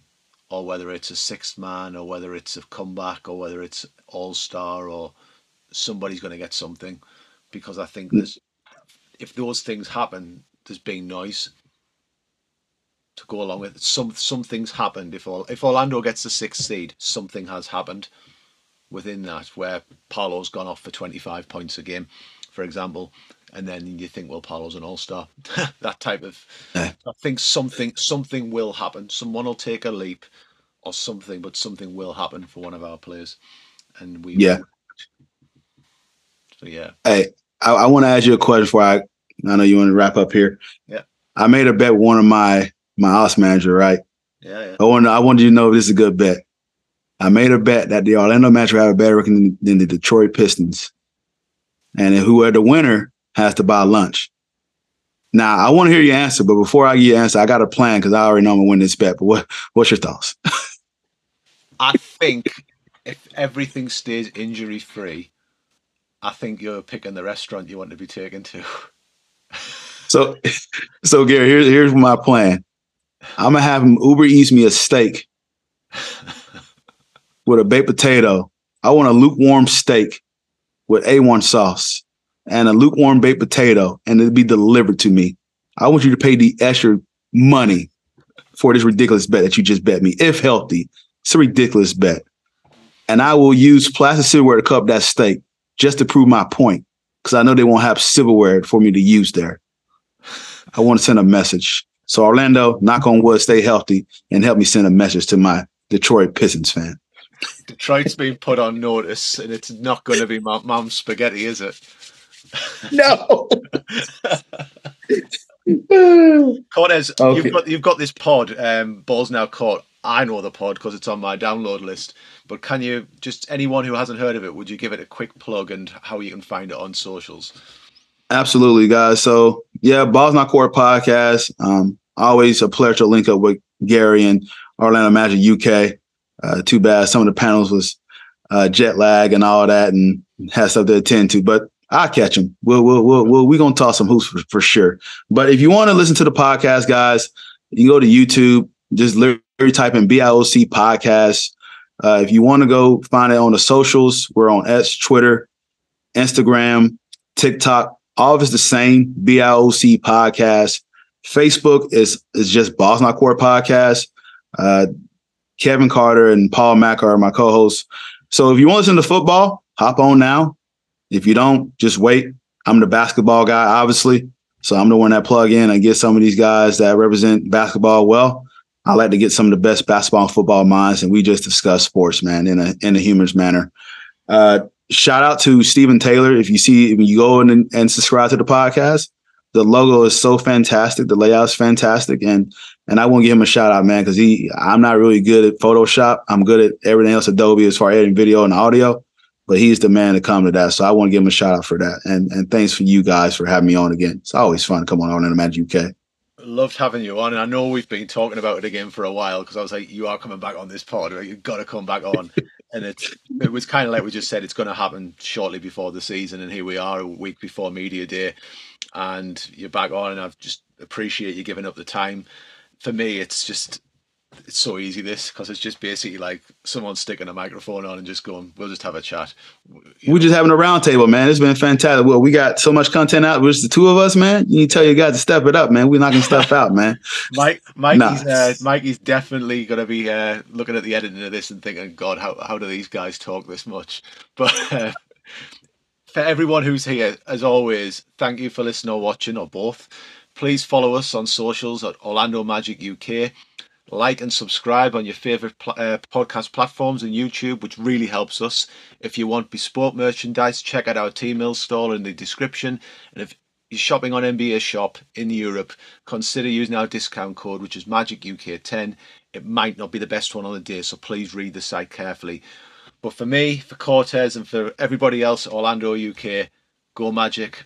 or whether it's a sixth man or whether it's a comeback or whether it's all star or somebody's going to get something because I think there's if those things happen, there's big noise. to go along with it. Some something's happened. If all if Orlando gets the sixth seed, something has happened within that where Paolo's gone off for 25 points a game, for example, and then you think, well, Paolo's an all-star. [LAUGHS] that type of.
Yeah.
I think something something will happen. Someone will take a leap, or something, but something will happen for one of our players, and we.
Yeah.
So yeah,
Hey, I, I want to ask you a question before I. I know you want to wrap up here.
Yeah.
I made a bet with one of my my house manager, right?
yeah, yeah.
I want I wanted you to know if this is a good bet. I made a bet that the Orlando Magic have a better record than, than the Detroit Pistons, and whoever the winner has to buy lunch. Now I want to hear your answer, but before I give you an answer, I got a plan because I already know I'm gonna win this bet. But what what's your thoughts? [LAUGHS]
I think if everything stays injury free, I think you're picking the restaurant you want to be taken to.
So, [LAUGHS] so Gary, here's here's my plan. I'm gonna have him Uber Eats me a steak [LAUGHS] with a baked potato. I want a lukewarm steak with A1 sauce and a lukewarm baked potato, and it'll be delivered to me. I want you to pay the extra money for this ridiculous bet that you just bet me. If healthy, it's a ridiculous bet, and I will use plastic silverware to cup that steak just to prove my point, because I know they won't have silverware for me to use there. I want to send a message. So Orlando, knock on wood, stay healthy, and help me send a message to my Detroit Pistons fan.
Detroit's been put on notice, and it's not going to be my mum's spaghetti, is it?
No. [LAUGHS]
Cortez,
Okay.
you've got you've got this pod, um, Ball's In Our Court. I know the pod because it's on my download list. But can you just anyone who hasn't heard of it, would you give it a quick plug and how you can find it on socials?
Absolutely, guys. So yeah, Ball's In Our Court podcast. Um, always a pleasure to link up with Gary and Orlando Magic UK. Uh, too bad some of the panels was uh, jet lag and all that, and had stuff to attend to. But I'll catch them. We'll we'll we'll, we'll we gonna toss some hoops for, for sure. But if you want to listen to the podcast, guys, you go to YouTube. Just literally type in BIOC podcast. Uh, if you want to go find it on the socials, we're on X, Twitter, Instagram, TikTok. All of it's the same. BIOC podcast. Facebook is is just Ball's In Our Court podcast. Uh, Kevin Carter and Paul Mack are my co-hosts. So if you want to listen to football, hop on now. If you don't, just wait. I'm the basketball guy, obviously. So I'm the one that plug in and get some of these guys that represent basketball well. I like to get some of the best basketball and football minds, and we just discuss sports, man, in a in a humorous manner. Uh, shout out to Stephen Taylor. If you see, when you go in and, and subscribe to the podcast, the logo is so fantastic. The layout's fantastic, and and I want to give him a shout out, man, because he. I'm not really good at Photoshop. I'm good at everything else Adobe as far as editing video and audio, but he's the man to come to that. So I want to give him a shout out for that, and and thanks for you guys for having me on again. It's always fun to come on on in Magic UK.
Loved having you on, and I know we've been talking about it again for a while because I was like, "You are coming back on this pod. Right? You've got to come back on." [LAUGHS] and it's it was kind of like we just said, it's going to happen shortly before the season, and here we are, a week before media day, and you're back on, and I've just appreciate you giving up the time. For me, it's just it's so easy this because it's just basically like someone sticking a microphone on and just going, "We'll just have a chat." You
We're
know?
just having a roundtable, man. It's been fantastic. Well, we got so much content out. Just the two of us, man. You need to tell your guys to step it up, man. We're knocking stuff [LAUGHS] out, man.
Mike, Mikey's,
Nah.
uh, Mikey's definitely going to be uh, looking at the editing of this and thinking, God, how, how do these guys talk this much? [LAUGHS] But uh, for everyone who's here, as always, thank you for listening or watching or both. Please follow us on socials at Orlando Magic UK. Like and subscribe on your favorite pl- uh, podcast platforms and YouTube, which really helps us. If you want bespoke merchandise, check out our Teemill store in the description. And if you're shopping on NBA Shop in Europe, consider using our discount code, which is Magic UK 10. It might not be the best one on the day, so please read the site carefully. But for me, for Cortez, and for everybody else Orlando UK, go Magic.